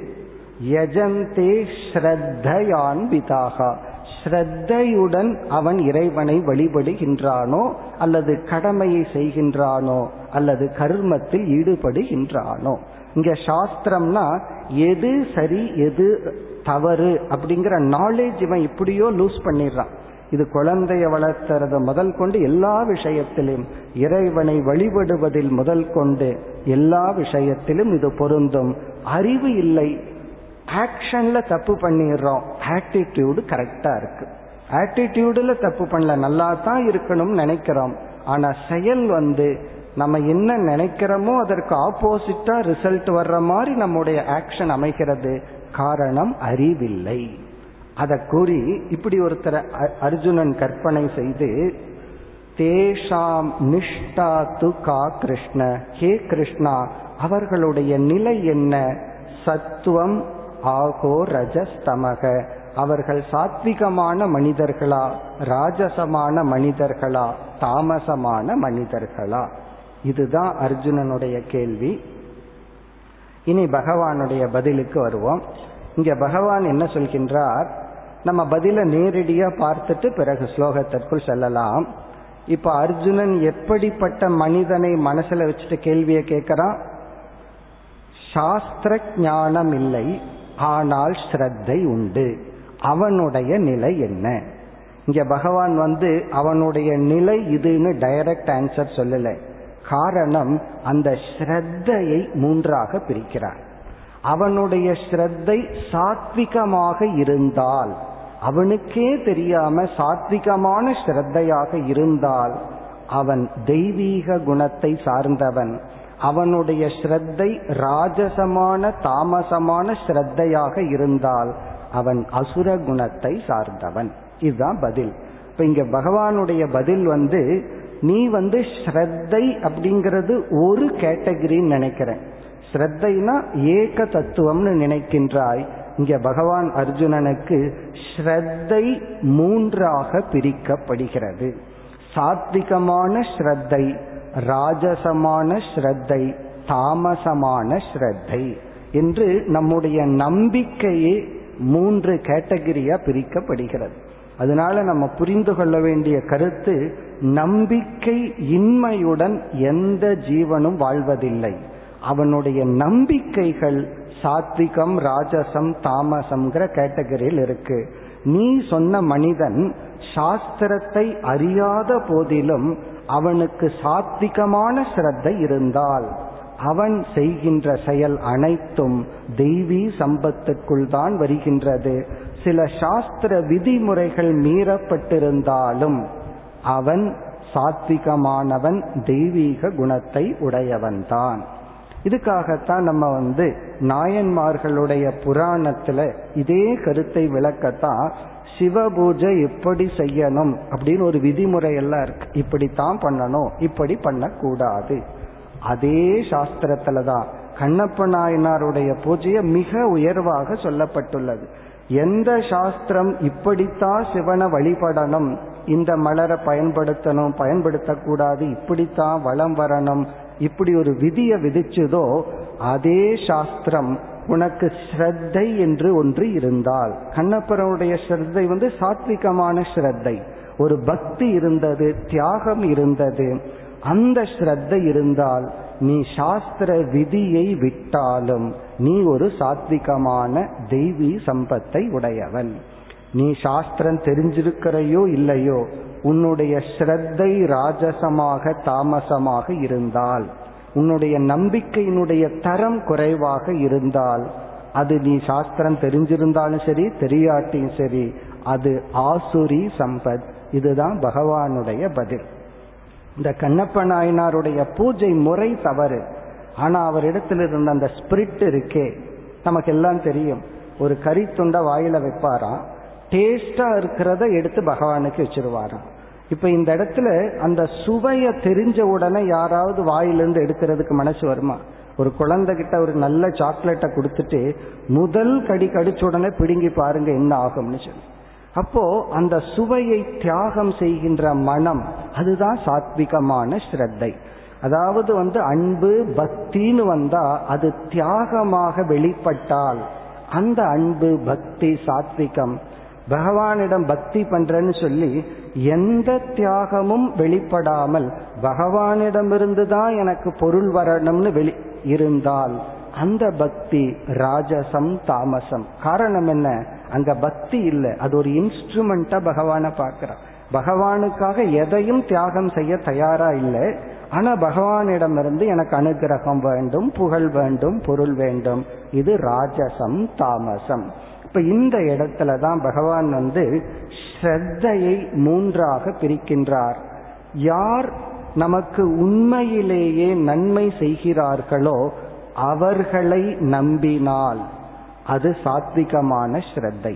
யஜந்தே ஸ்ரத்தையான் விதாகா ஸ்ரத்தையுடன் அவன் இறைவனை வழிபடுகின்றானோ அல்லது கடமையை செய்கின்றானோ அல்லது கர்மத்தில் ஈடுபடுகின்றானோ. இங்க சாஸ்திரம்னா எது சரி எது தவறு அப்படிங்கிற நாலேஜ் இவன் இப்படியோ லூஸ் பண்ணிடுறான். இது குழந்தைய வளர்த்துறது முதல் கொண்டு எல்லா விஷயத்திலும் இறைவனை வழிபடுவதில் முதல் கொண்டு எல்லா விஷயத்திலும் இது பொருந்தும். அறிவு இல்லை ஆக்ஷன்ல தப்பு பண்ணிடுறோம். ஆட்டிடியூடு கரெக்டா இருக்கு. ஆட்டிடியூடுல தப்பு பண்ணல நல்லா தான் இருக்கணும்னு நினைக்கிறோம். ஆனா செயல் வந்து நம்ம என்ன நினைக்கிறோமோ அதற்கு ஆப்போசிட்டா ரிசல்ட் வர்ற மாதிரி நம்முடைய ஆக்ஷன் அமைகிறது. காரணம் அறிவில்லை. அதை கூறி இப்படி ஒருத்தர் அர்ஜுனன் கற்பனை செய்து தேஷாம் நிஷ்டா து கா கிருஷ்ண. ஹே கிருஷ்ணா அவர்களுடைய நிலை என்ன? சத்துவம் ஆகோ ரஜஸ்தமக. அவர்கள் சாத்விகமான மனிதர்களா? ராஜசமான மனிதர்களா? தாமசமான மனிதர்களா? இதுதான் அர்ஜுனனுடைய கேள்வி. இனி பகவானுடைய பதிலுக்கு வருவோம். இங்க பகவான் என்ன சொல்கின்றார்? நம்ம பதில நேரடியா பார்த்துட்டு பிறகு ஸ்லோகத்திற்குள் செல்லலாம். இப்ப அர்ஜுனன் எப்படிப்பட்ட மனிதனை மனசுல வச்சுட்டு கேள்வியை கேட்கிறான்? சாஸ்திர ஞானம் இல்லை. ஆனால் ஸ்ரத்தை உண்டு. அவனுடைய நிலை என்ன? இங்க பகவான் வந்து அவனுடைய நிலை இதுன்னு டைரக்ட் ஆன்சர் சொல்லல. காரணம் அந்த ஸ்ரத்தையை மூன்றாக பிரிக்கிறார். அவனுடைய ஸ்ரத்தை சாத்விகமாக இருந்தால் அவனுக்கே தெரியாம சாத்விகமான ஸ்ரத்தையாக இருந்தால் அவன் தெய்வீக குணத்தை சார்ந்தவன். அவனுடைய ஸ்ரத்தை ராஜசமான தாமசமான ஸ்ரத்தையாக இருந்தால் அவன் அசுர குணத்தை சார்ந்தவன். இதுதான் பதில். இப்ப இங்க பகவானுடைய பதில் வந்து நீ வந்து ஸ்ரத்தை அப்படிங்கிறது ஒரு கேட்டகரின்னு நினைக்கிறேன். ஸ்ரத்தைனா ஏக தத்துவம்னு நினைக்கின்றாய். இங்க பகவான் அர்ஜுனனுக்கு ஸ்ரத்தை மூன்றாக பிரிக்கப்படுகிறது. சாத்விகமான ஸ்ரத்தை ராஜசமான ஸ்ரத்தை தாமசமான ஸ்ரத்தை என்று நம்முடைய நம்பிக்கையே மூன்று கேட்டகரியா பிரிக்கப்படுகிறது. அதனால நம்ம புரிந்து கொள்ள வேண்டிய கருத்து நம்பிக்கை இன்மையுடன் எந்த ஜீவனும் வாழ்வதில்லை. அவனுடைய நம்பிக்கைகள் சாத்விகம் ராஜசம் தாமசம்ங்கிற கேட்டகரியில் இருக்கு. நீ சொன்ன மனிதன் சாஸ்திரத்தை அறியாத போதிலும் அவனுக்கு சாத்விகமான சிரத்தை இருந்தால் அவன் செய்கின்ற செயல் அனைத்தும் தெய்வீ சம்பத்துக்குள் தான் வருகின்றது. சில சாஸ்திர விதிமுறைகள் மீறப்பட்டிருந்தாலும் அவன் சாத்விகமானவன் தெய்வீக குணத்தை உடையவன்தான். இதுக்காகத்தான் நம்ம வந்து நாயன்மார்களுடைய புராணத்துல இதே கருத்தை விளக்கத்தான் சிவ பூஜை எப்படி செய்யணும் அப்படின்னு ஒரு விதிமுறை எல்லாம் இருக்கு. இப்படித்தான் பண்ணணும் இப்படி பண்ணக்கூடாது. அதே சாஸ்திரத்துல தான் கண்ணப்ப நாயனாருடைய பூஜையை மிக உயர்வாக சொல்லப்பட்டுள்ளது. எந்த சாஸ்திரம் இப்படித்தான் சிவனை வழிபடணும் இந்த மலரை பயன்படுத்தணும் பயன்படுத்தக்கூடாது இப்படித்தான் வளம் வரணும் இப்படி ஒரு விதியை விதிச்சதோ அதே சாஸ்திரம் உனக்கு ஸ்ரத்தை என்று ஒன்று இருந்தால். கண்ணப்பரனுடைய ஸ்ரத்தை வந்து சாத்விகமான ஸ்ரத்தை. ஒரு பக்தி இருந்தது தியாகம் இருந்தது. அந்த ஸ்ரத்தை இருந்தால் நீ சாஸ்திர விதியை விட்டாலும் நீ ஒரு சாத்விகமான தெய்வீ சம்பத்தை உடையவன். நீ சாஸ்திரம் தெரிஞ்சிருக்கிறையோ இல்லையோ உன்னுடைய ஸ்ரத்தை ராஜசமாக தாமசமாக இருந்தால். உன்னுடைய நம்பிக்கையினுடைய தரம் குறைவாக இருந்தால் அது நீ சாஸ்திரம் தெரிஞ்சிருந்தாலும் சரி தெரியாட்டியும் சரி அது ஆசுரி சம்பத். இதுதான் பகவானுடைய பதில். இந்த கண்ணப்ப நாயனாருடைய பூஜை முறை தவறு. ஆனா அவரிடத்தில் இருந்த அந்த ஸ்பிரிட் இருக்கே. நமக்கு எல்லாம் தெரியும். ஒரு கறி துண்டை வாயில வைப்பாராம். டேஸ்டா இருக்கிறத எடுத்து பகவானுக்கு வச்சிருவாராம். இப்ப இந்த இடத்துல அந்த சுவைய தெரிஞ்ச உடனே யாராவது வாயிலிருந்து எடுக்கிறதுக்கு மனசு வருமா? ஒரு குழந்தைகிட்ட ஒரு நல்ல சாக்லேட்டை கொடுத்துட்டு முதல் கடி கடிச்ச உடனே பிடுங்கி பாருங்க என்ன ஆகும்னு சொல்லி. அப்போ அந்த சுவையை தியாகம் செய்கின்ற மனம் அதுதான் சாத்விகமான ஸ்ரத்தை. அதாவது வந்து அன்பு பக்தின்னு வந்தா அது தியாகமாக வெளிப்பட்டால் அந்த அன்பு பக்தி சாத்விகம் பகவானிடம் பக்தி பண்றேன்னு சொல்லி எந்த தியாகமும் வெளிப்படாமல் பகவானிடமிருந்து தான் எனக்கு பொருள் வரணும்னு வெளி இருந்தால் அந்த பக்தி ராஜசம் தாமசம். காரணம் என்ன? அங்க பக்தி இல்லை. அது ஒரு இன்ஸ்ட்ருமெண்டா பகவான பார்க்கிறான் பகவானுக்காக எதையும் தியாகம் செய்ய தயாரா இல்லை. ஆனா பகவானிடமிருந்து எனக்கு அனுகிரகம் வேண்டும் புகழ் வேண்டும் பொருள் வேண்டும். இது ராஜசம் தாமசம். இப்ப இந்த இடத்துல தான் பகவான் வந்து ஸ்ரத்தையை மூன்றாக பிரிக்கின்றார். யார் நமக்கு உண்மையிலேயே நன்மை செய்கிறார்களோ அவர்களை நம்பினால். அது சாத்விகமான ஸ்ரத்தை.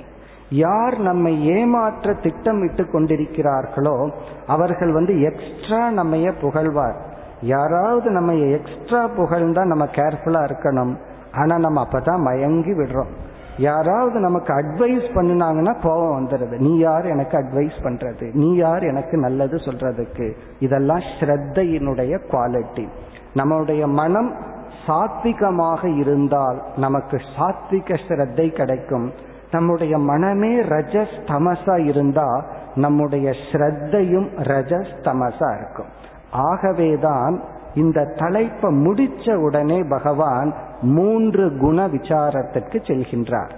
யார் நம்மை ஏமாற்ற திட்டமிட்டு கொண்டிருக்கிறார்களோ அவர்கள் வந்து எக்ஸ்ட்ரா நம்மைய புகழ்வார். யாராவது நம்ம எக்ஸ்ட்ரா புகழ்ந்தா நம்ம கேர்ஃபுல்லா இருக்கணும். ஆனா நம்ம அப்பதான் மயங்கி விடுறோம். யாராவது நமக்கு அட்வைஸ் பண்ணினாங்கன்னா கோபம் வந்துடுது. நீ யார் எனக்கு அட்வைஸ் பண்றது? நீ யார் எனக்கு நல்லது சொல்றதுக்கு? இதெல்லாம் ஸ்ரத்தையினுடைய குவாலிட்டி நம்மளுடைய மனம் சாத்விகமாக இருந்தால் நமக்கு சாத்விக ஸ்ரத்தை கிடைக்கும். நம்முடைய மனமே ரஜஸ் தமசா இருந்தா நம்முடைய ஸ்ரத்தையும் ரஜஸ் தமசா இருக்கும். ஆகவேதான் இந்த தலைப்பை முடிச்ச உடனே பகவான் மூன்று குண விசாரத்திற்கு செல்கின்றார்.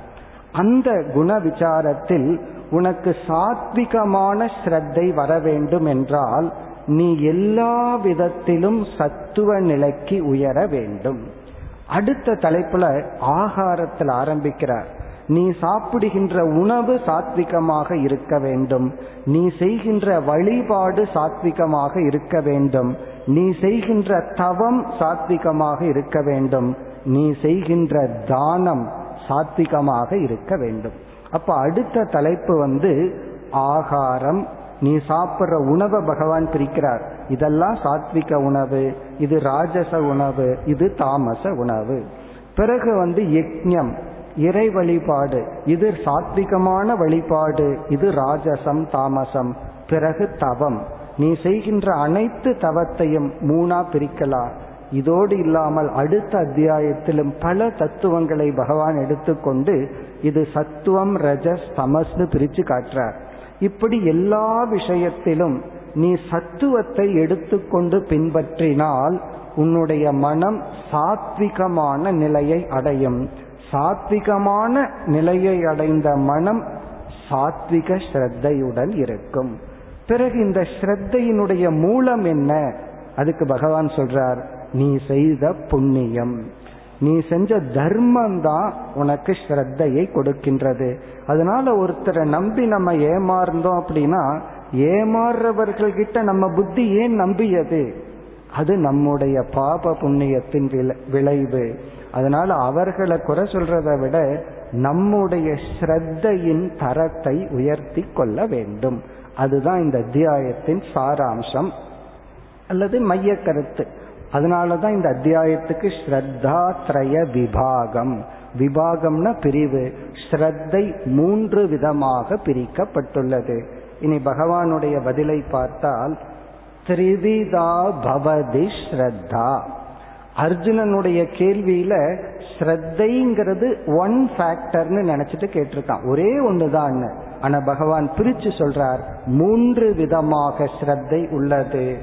அந்த குண விசாரத்தில் உனக்கு சாத்விகமான ஸ்ரத்தை வர வேண்டும் என்றால் நீ எல்லா விதத்திலும் சத்துவ நிலைக்கு உயர வேண்டும். அடுத்த தலைப்புல ஆகாரத்தில் ஆரம்பிக்கிறார். நீ சாப்பிடுகின்ற உணவு சாத்விகமாக இருக்க வேண்டும். நீ செய்கின்ற வழிபாடு சாத்விகமாக இருக்க வேண்டும். நீ செய்கின்ற தவம் சாத்விகமாக இருக்க வேண்டும். நீ செய்கின்ற தானம் சாத்விகமாக இருக்க வேண்டும். அப்ப அடுத்த தலைப்பு வந்து ஆகாரம். நீ சாப்பிட்ற உணவை பகவான் பிரிக்கிறார். இதெல்லாம் சாத்விக உணவு இது ராஜச உணவு இது தாமச உணவு. பிறகு வந்து யக்ஞம் இறை வழிபாடு. இது சாத்விகமான வழிபாடு. இது ராஜசம் தாமசம். பிறகு தவம். நீ செய்கின்ற அனைத்து தவத்தையும் மூணா பிரிக்கலாம். இதோடு இல்லாமல் அடுத்த அத்தியாயத்திலும் பல தத்துவங்களை பகவான் எடுத்துக்கொண்டு இது சத்துவம் ரஜஸ் தமஸ்னு பிரிச்சு காட்டுறார். இப்படி எல்லா விஷயத்திலும் நீ சத்துவத்தை எடுத்துக்கொண்டு பின்பற்றினால் உன்னுடைய மனம் சாத்விகமான நிலையை அடையும். சாத்விகமான நிலையை அடைந்த மனம் சாத்விக ஸ்ரத்தையுடன் இருக்கும். பிறகு இந்த ஸ்ரத்தையினுடைய மூலம் என்ன? அதுக்கு பகவான் சொல்றார் நீ செய்த புண்ணியம். நீ செஞ்ச தர்மம் தான் உனக்கு ஸ்ரத்தையை கொடுக்கின்றது. அதனால ஒருத்தரை நம்பி நம்ம ஏமாறந்தோம் அப்படின்னா ஏமாறுறவர்கள் கிட்ட நம்ம புத்தி ஏன் நம்பியது? அது நம்முடைய பாப புண்ணியத்தின் விளைவு. அதனால அவர்களை குறை சொல்றதை விட நம்முடைய ஸ்ரத்தையின் தரத்தை உயர்த்தி கொள்ள வேண்டும். அதுதான் இந்த அத்தியாயத்தின் சாராம்சம் அல்லது மைய கருத்து அதனாலதான் இந்த அத்தியாயத்துக்கு ஸ்ரத்தாத்ரய விபாகம். விபாகம்னா பிரிவு. ஸ்ரத்தை மூன்று விதமாக பிரிக்கப்பட்டுள்ளது. இனி பகவானுடைய பதிலை பார்த்தால் திரிவிதா பவதி ஸ்ரத்தா. அர்ஜுனனுடைய கேள்வியில ஸ்ரத்தைங்கிறது ஒன் ஃபேக்டர்னு நினைச்சிட்டு கேட்டிருக்கான். ஒரே ஒண்ணுதான் ஆனா பகவான் பிரிச்சு சொல்றார் மூன்று விதமாக ஸ்ரத்தை உள்ளது.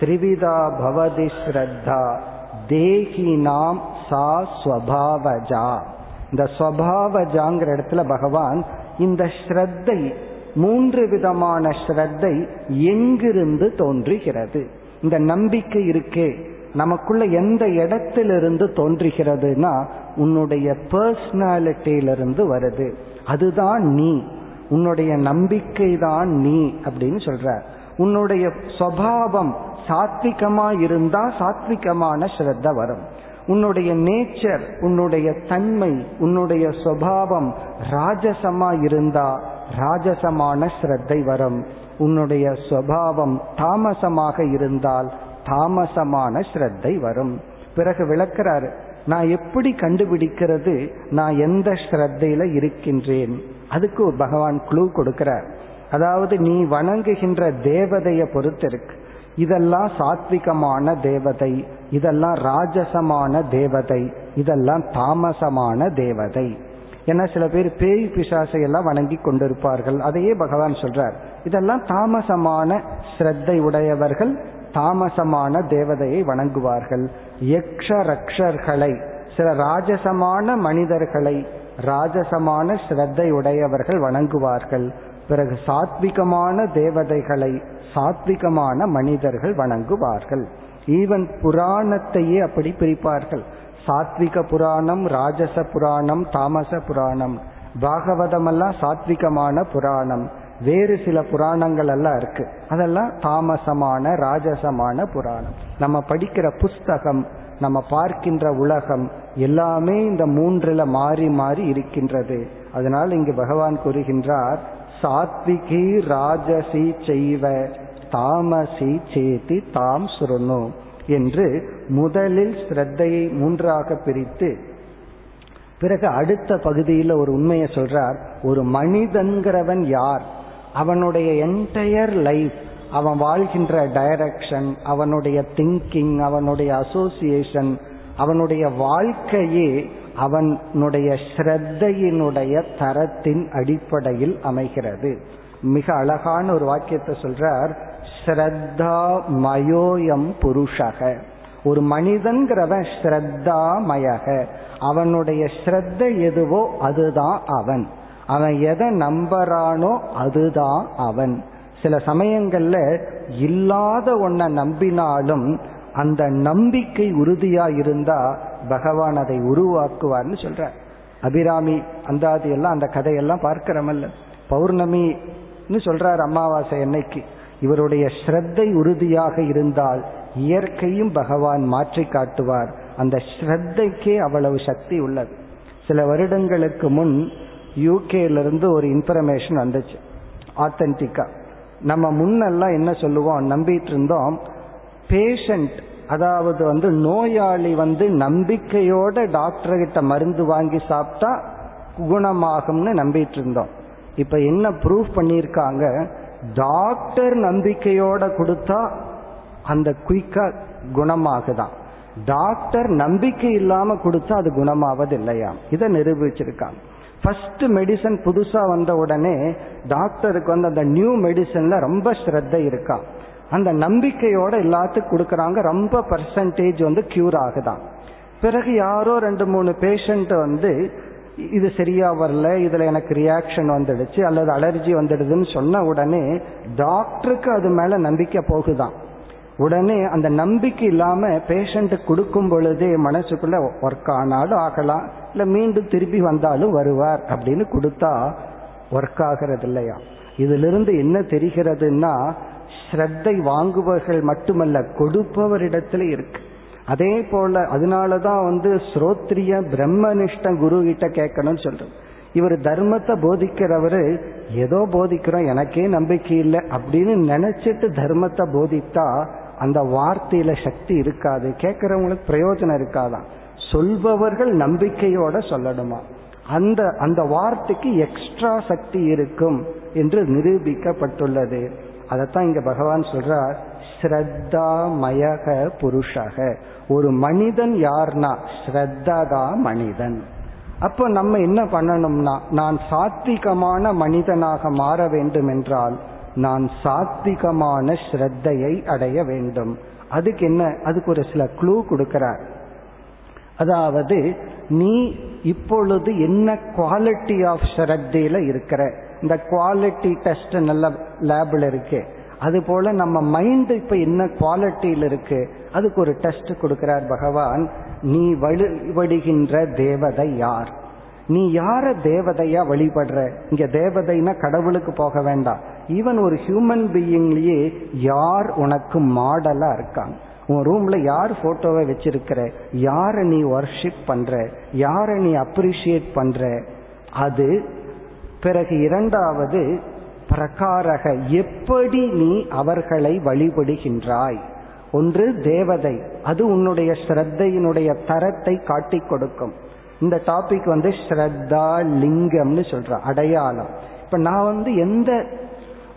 திரிவிதா பவதி ஸ்ரத்தா தேகி நாம் சா ஸ்வபாவஜா. இந்த ஸ்வபாவஜாங்கிற இடத்துல பகவான் இந்த ஸ்ரத்தை மூன்று விதமான ஸ்ரத்தை எங்கிருந்து தோன்றுகிறது? இந்த நம்பிக்கை இருக்கே நமக்குள்ள எந்த இடத்திலிருந்து தோன்றுகிறதுனா உன்னுடைய பர்சனாலிட்டியிலிருந்து வருது. அதுதான் நீ. உன்னுடைய நம்பிக்கை தான் நீ அப்படின்னு சொல்ற உன்னுடைய சுவாவம் சாத்விகமா இருந்தா சாத்விகமான ஸ்ரத்த வரும். உன்னுடைய நேச்சர் உன்னுடைய தன்மை உன்னுடைய சுவாவம் ராஜசமா இருந்தா ராஜசமான ஸ்ரத்தை வரும். உன்னுடைய சுவாவம் தாமசமாக இருந்தால் தாமசமான ஸ்ரத்தை வரும். பிறகு விளக்கிறாரு நான் எப்படி கண்டுபிடிக்கிறது? நான் எந்த ஸ்ரத்தையில இருக்கின்றேன்? அதுக்கு பகவான் குழு கொடுக்கிறார். அதாவது நீ வணங்குகின்ற தேவதைய பொறுத்து இருக்கு இதெல்லாம் சாத்விகமான தேவதை இதெல்லாம் ராஜசமான தேவதை இதெல்லாம் தாமசமான தேவதை. ஏன்னா சில பேர் பேய் பிசாசை எல்லாம் வணங்கி கொண்டிருப்பார்கள். அதையே பகவான் சொல்றார். இதெல்லாம் தாமசமான ஸ்ரத்தை உடையவர்கள் தாமசமான தேவதையை வணங்குவார்கள். யக்ஷ ரக்ஷர்களை சில ராஜசமான மனிதர்களை ராஜசமான ஸ்ரத்தையுடையவர்கள் வணங்குவார்கள். பிறகு சாத்விகமான தேவதைகளை சாத்விகமான மனிதர்கள் வணங்குவார்கள். ஈவன் புராணத்தையே அப்படி பிரிப்பார்கள். சாத்விக புராணம் ராஜச புராணம் தாமச புராணம். பாகவதம் எல்லாம் சாத்விகமான புராணம். வேறு சில புராணங்கள் எல்லாம் இருக்கு. அதெல்லாம் தாமசமான ராஜசமான புராணம். நம்ம படிக்கிற புஸ்தகம் நம்ம பார்க்கின்ற உலகம் எல்லாமே இந்த மூன்றுல மாறி மாறி இருக்கின்றது. அதனால் இங்கு பகவான் கூறுகின்றார் சாத்விகி ராஜசி செய்வ தாமசி சேதி தாம் சுருணு என்று முதலில் ஸ்ரத்தையை மூன்றாக பிரித்து பிறகு அடுத்த பகுதியில் ஒரு உண்மையை சொல்றார். ஒரு மனிதன்கிறவன் யார்? அவனுடைய என்டையர் லைஃப் அவன் வாழ்கின்ற டைரக்ஷன் அவனுடைய திங்கிங் அவனுடைய அசோசியேஷன் அவனுடைய வாழ்க்கையே அவனுடைய ஸ்ரத்தையினுடைய தரத்தின் அடிப்படையில் அமைகிறது. மிக அழகான ஒரு வாக்கியத்தை சொல்றார் ஸ்ரத்தா மயோயம் புருஷக. ஒரு மனிதன்கிறவன் ஸ்ரத்தாமயக. அவனுடைய ஸ்ரத்த எதுவோ அதுதான் அவன். அவன் எதை நம்புறானோ அதுதான் அவன். சில சமயங்கள்ல இல்லாத ஒன்ன நம்பினாலும் அந்த நம்பிக்கை உறுதியா இருந்தா பகவான் அதை உருவாக்குவார்னு சொல்ற. அபிராமி அந்தாதி எல்லாம் அந்த கதையெல்லாம் பார்க்கிறமல்ல. பௌர்ணமின்னு சொல்றார் அமாவாசை என்னைக்கு இவருடைய ஸ்ரத்தை உறுதியாக இருந்தால் இயற்கையும் பகவான் மாற்றி காட்டுவார். அந்த ஸ்ரத்தைக்கே அவ்வளவு சக்தி உள்ளது. சில வருடங்களுக்கு முன் யூகேலிருந்து ஒரு இன்ஃபர்மேஷன் வந்துச்சு. ஆத்தன்டிக்கா நம்ம முன்னெல்லாம் என்ன சொல்லுவோம்? நம்பிட்டு இருந்தோம். பேஷண்ட் அதாவது வந்து நோயாளி வந்து நம்பிக்கையோட டாக்டர் கிட்ட மருந்து வாங்கி சாப்பிட்டா குணமாகும்னு நம்பிட்டு இருந்தோம். இப்ப என்ன ப்ரூவ் பண்ணியிருக்காங்க? டாக்டர் நம்பிக்கையோட கொடுத்தா அந்த குயிக்கா குணமாகுதான் டாக்டர் நம்பிக்கை இல்லாம கொடுத்தா அது குணமாவது இல்லையா இதை நிரூபிச்சிருக்காங்க. ஃபர்ஸ்ட் மெடிசன் புதுசா வந்த உடனே டாக்டருக்கு வந்து அந்த நியூ மெடிசன்ல ரொம்ப ஸ்ரத்த இருக்கா? அந்த நம்பிக்கையோட எல்லாத்துக்கும் கொடுக்கறாங்க. ரொம்ப பர்சன்டேஜ் வந்து கியூர் ஆகுதான் பிறகு யாரோ ரெண்டு மூணு பேஷண்ட் வந்து இது சரியா வரல இதுல எனக்கு ரியாக்ஷன் வந்துடுச்சு அல்லது அலர்ஜி வந்துடுதுன்னு சொன்ன உடனே டாக்டருக்கு அது மேல நம்பிக்கை போகுதான் உடனே அந்த நம்பிக்கை இல்லாம பேஷண்ட் கொடுக்கும் பொழுதே மனசுக்குள்ள ஒர்க் ஆனாலும் ஆகலாம். இல்ல மீண்டும் திருப்பி வந்தாலும் வருவார் அப்படின்னு கொடுத்தா ஒர்க் ஆகிறது இல்லையா? இதிலிருந்து என்ன தெரிகிறதுன்னா ஸ்ரத்தை வாங்குபவர்கள் மட்டுமல்ல கொடுப்பவரிடத்துல இருக்கு. அதே போல அதனாலதான் வந்து ஸ்ரோத்ரிய பிரம்மனிஷ்ட குரு கிட்ட கேட்கணும்னு சொல்றோம் இவர் தர்மத்தை போதிக்கிறவர் ஏதோ போதிக்கிறோம் எனக்கே நம்பிக்கை இல்லை அப்படின்னு நினைச்சிட்டு தர்மத்தை போதித்தா அந்த வார்த்தையில சக்தி இருக்காது. கேட்கறவங்களுக்கு பிரயோஜனம் இருக்காதான். சொல்பவர்கள் நம்பிக்கையோட சொல்லணுமா? அந்த அந்த வார்த்தைக்கு எக்ஸ்ட்ரா சக்தி இருக்கும் என்று நிரூபிக்கப்பட்டுள்ளது. அதைத்தான் இங்க பகவான் சொல்றார் ஸ்ரத்தா மயக புருஷக. ஒரு மனிதன் யார்னா? ஸ்ரத்ததா மனிதன். அப்போ நம்ம என்ன பண்ணணும்னா நான் சாத்விகமான மனிதனாக மாற வேண்டும் என்றால் நான் சாத்விகமான ஸ்ரத்தையை அடைய வேண்டும். அதுக்கு என்ன? அதுக்கு ஒரு சில க்ளூ கொடுக்கிறார். அதாவது நீ இப்பொழுது என்ன குவாலிட்டி ஆஃப் ஸ்ரத்தையில இருக்கிற? இந்த குவாலிட்டி டெஸ்ட் நல்ல லேபில் இருக்கு. அது போல நம்ம மைண்ட் இப்ப என்ன குவாலிட்டியில் இருக்கு? அதுக்கு ஒரு டெஸ்ட் கொடுக்கிறார் பகவான். நீ வழிபடுகின்ற தேவதை யார்? நீ யார தேவதையா வழிபடுற? இங்க தேவதைனா கடவுளுக்கு போக வேண்டாம். ஈவன் ஒரு ஹியூமன் பீயிங்லயே யார் உனக்கு மாடலா இருக்காங்க? உன் ரூம்ல யார் போட்டோவை வச்சிருக்கிற? யார நீ ஒர்ஷிப் பண்ற? யார நீ அப்ரிஷியேட் பண்ற? அது பிறகு இரண்டாவது பிரகாரக எப்படி நீ அவர்களை வழிபடுகின்றாய்? ஒன்று தேவதை. அது உன்னுடைய ஸ்ரத்தையினுடைய தரத்தை காட்டிக் கொடுக்கும். இந்த டாபிக் வந்து ஸ்ரத்தா லிங்கம்னு சொல்ற அடையாளம். இப்ப நான் வந்து எந்த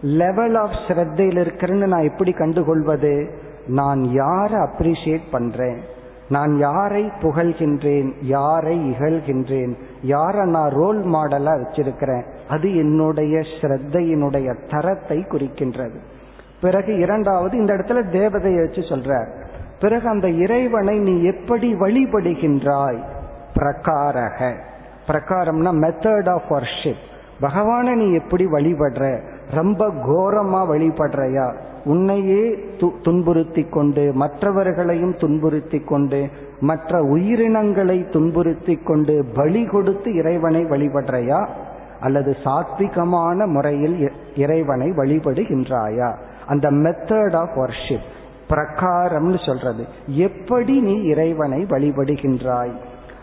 லெவல் ஆஃப் ஸ்ரத்தையில் இருக்கிறேன்னு நான் எப்படி கண்டுகொள்வது? நான் யாரை அப்ரிஷியேட் பண்றேன்? நான் யாரை புகழ்கின்றேன்? யாரை இகழ்கின்றேன்? யாரை நான் ரோல் மாடலா வச்சிருக்கிறேன்? அது என்னுடைய ஸ்ரத்தையினுடைய தரத்தை குறிக்கின்றது. பிறகு இரண்டாவது இந்த இடத்துல தேவதையை வச்சு சொல்ற பிறகு அந்த இறைவனை நீ எப்படி வழிபடுகின்றாய்? பிரகாரக. பிரகாரம்னா மெத்தட் ஆஃப் வர்ஷிப் பகவானை நீ எப்படி வழிபடுற? ரொம்ப கோரமா வழிபடுறையா? உன்னையே துன்புறுத்தி கொண்டு மற்றவர்களையும் துன்புறுத்தி கொண்டு மற்ற உயிரினங்களை துன்புறுத்தி கொண்டு பலி கொடுத்து இறைவனை வழிபடுறையா? அல்லது சாத்விகமான முறையில் இறைவனை வழிபடுகின்றாயா? அந்த மெத்தட் ஆஃப் வர்ஷிப் பிரகாரம்னு சொல்றது. எப்படி நீ இறைவனை வழிபடுகின்றாய்?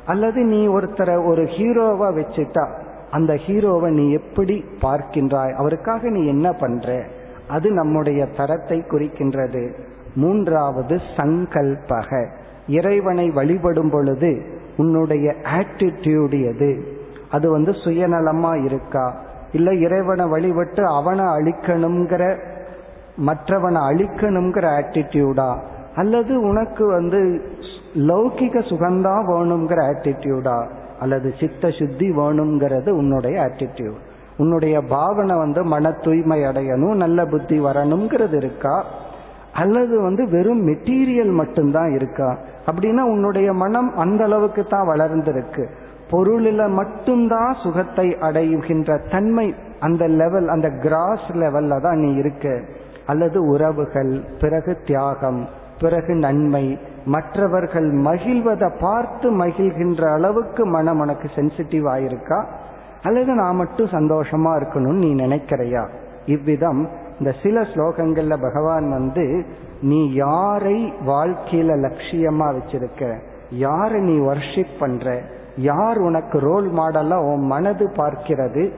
அல்லது நீ ஒருத்தரை ஒரு ஹீரோவா வச்சுட்டா அந்த ஹீரோவை நீ எப்படி பார்க்கின்றாய்? அவருக்காக நீ என்ன பண்ற? அது நம்முடைய தரத்தை குறிக்கின்றது. மூன்றாவது சங்கல்பக. இறைவனை வழிபடும் பொழுது உன்னுடைய ஆட்டிடியூடு எது? அது வந்து சுயநலமா இருக்கா? இல்லை இறைவனை வழிபட்டு அவனை அழிக்கணுங்கிற மற்றவனை அழிக்கணுங்கிற ஆட்டிடியூடா அல்லது உனக்கு வந்து லௌகிக சுகந்தான் வேணுங்கிற ஆட்டிடியூடா அல்லது சித்த சுத்தி வேணுங்கிறது உன்னுடைய ஆட்டிடியூட் உன்னுடைய பாவனை வந்து மன தூய்மை அடையணும் நல்ல புத்தி வரணுங்கிறது இருக்கா? அல்லது வந்து வெறும் மெட்டீரியல் மட்டும்தான் இருக்கா? அப்படின்னா உன்னுடைய மனம் அந்த அளவுக்கு தான் வளர்ந்திருக்கு. பொருளில மட்டும்தான் சுகத்தை அடைகின்ற தன்மை அந்த லெவல் அந்த கிராஸ் லெவல்ல தான் நீ இருக்க. அல்லது உறவுகள் பிறகு தியாகம் பிறகு நன்மை. மற்றவர்கள் மகிழ்வதை பார்த்து மகிழ்கின்ற அளவுக்கு மனம் உனக்கு சென்சிட்டிவ் ஆயிருக்கா? அல்லது நான் மட்டும் சந்தோஷமா இருக்கணும்னு நீ நினைக்கிறையா? இவ்விதம் இந்த சில ஸ்லோகங்கள்ல பகவான் வந்து நீ யாரை வாழ்க்கையில லட்சியமா வச்சிருக்க? யாரை நீ வர்ஷிப் பண்ற? யார் உனக்கு ரோல் மாடலா உன் மனது பார்க்கிறது?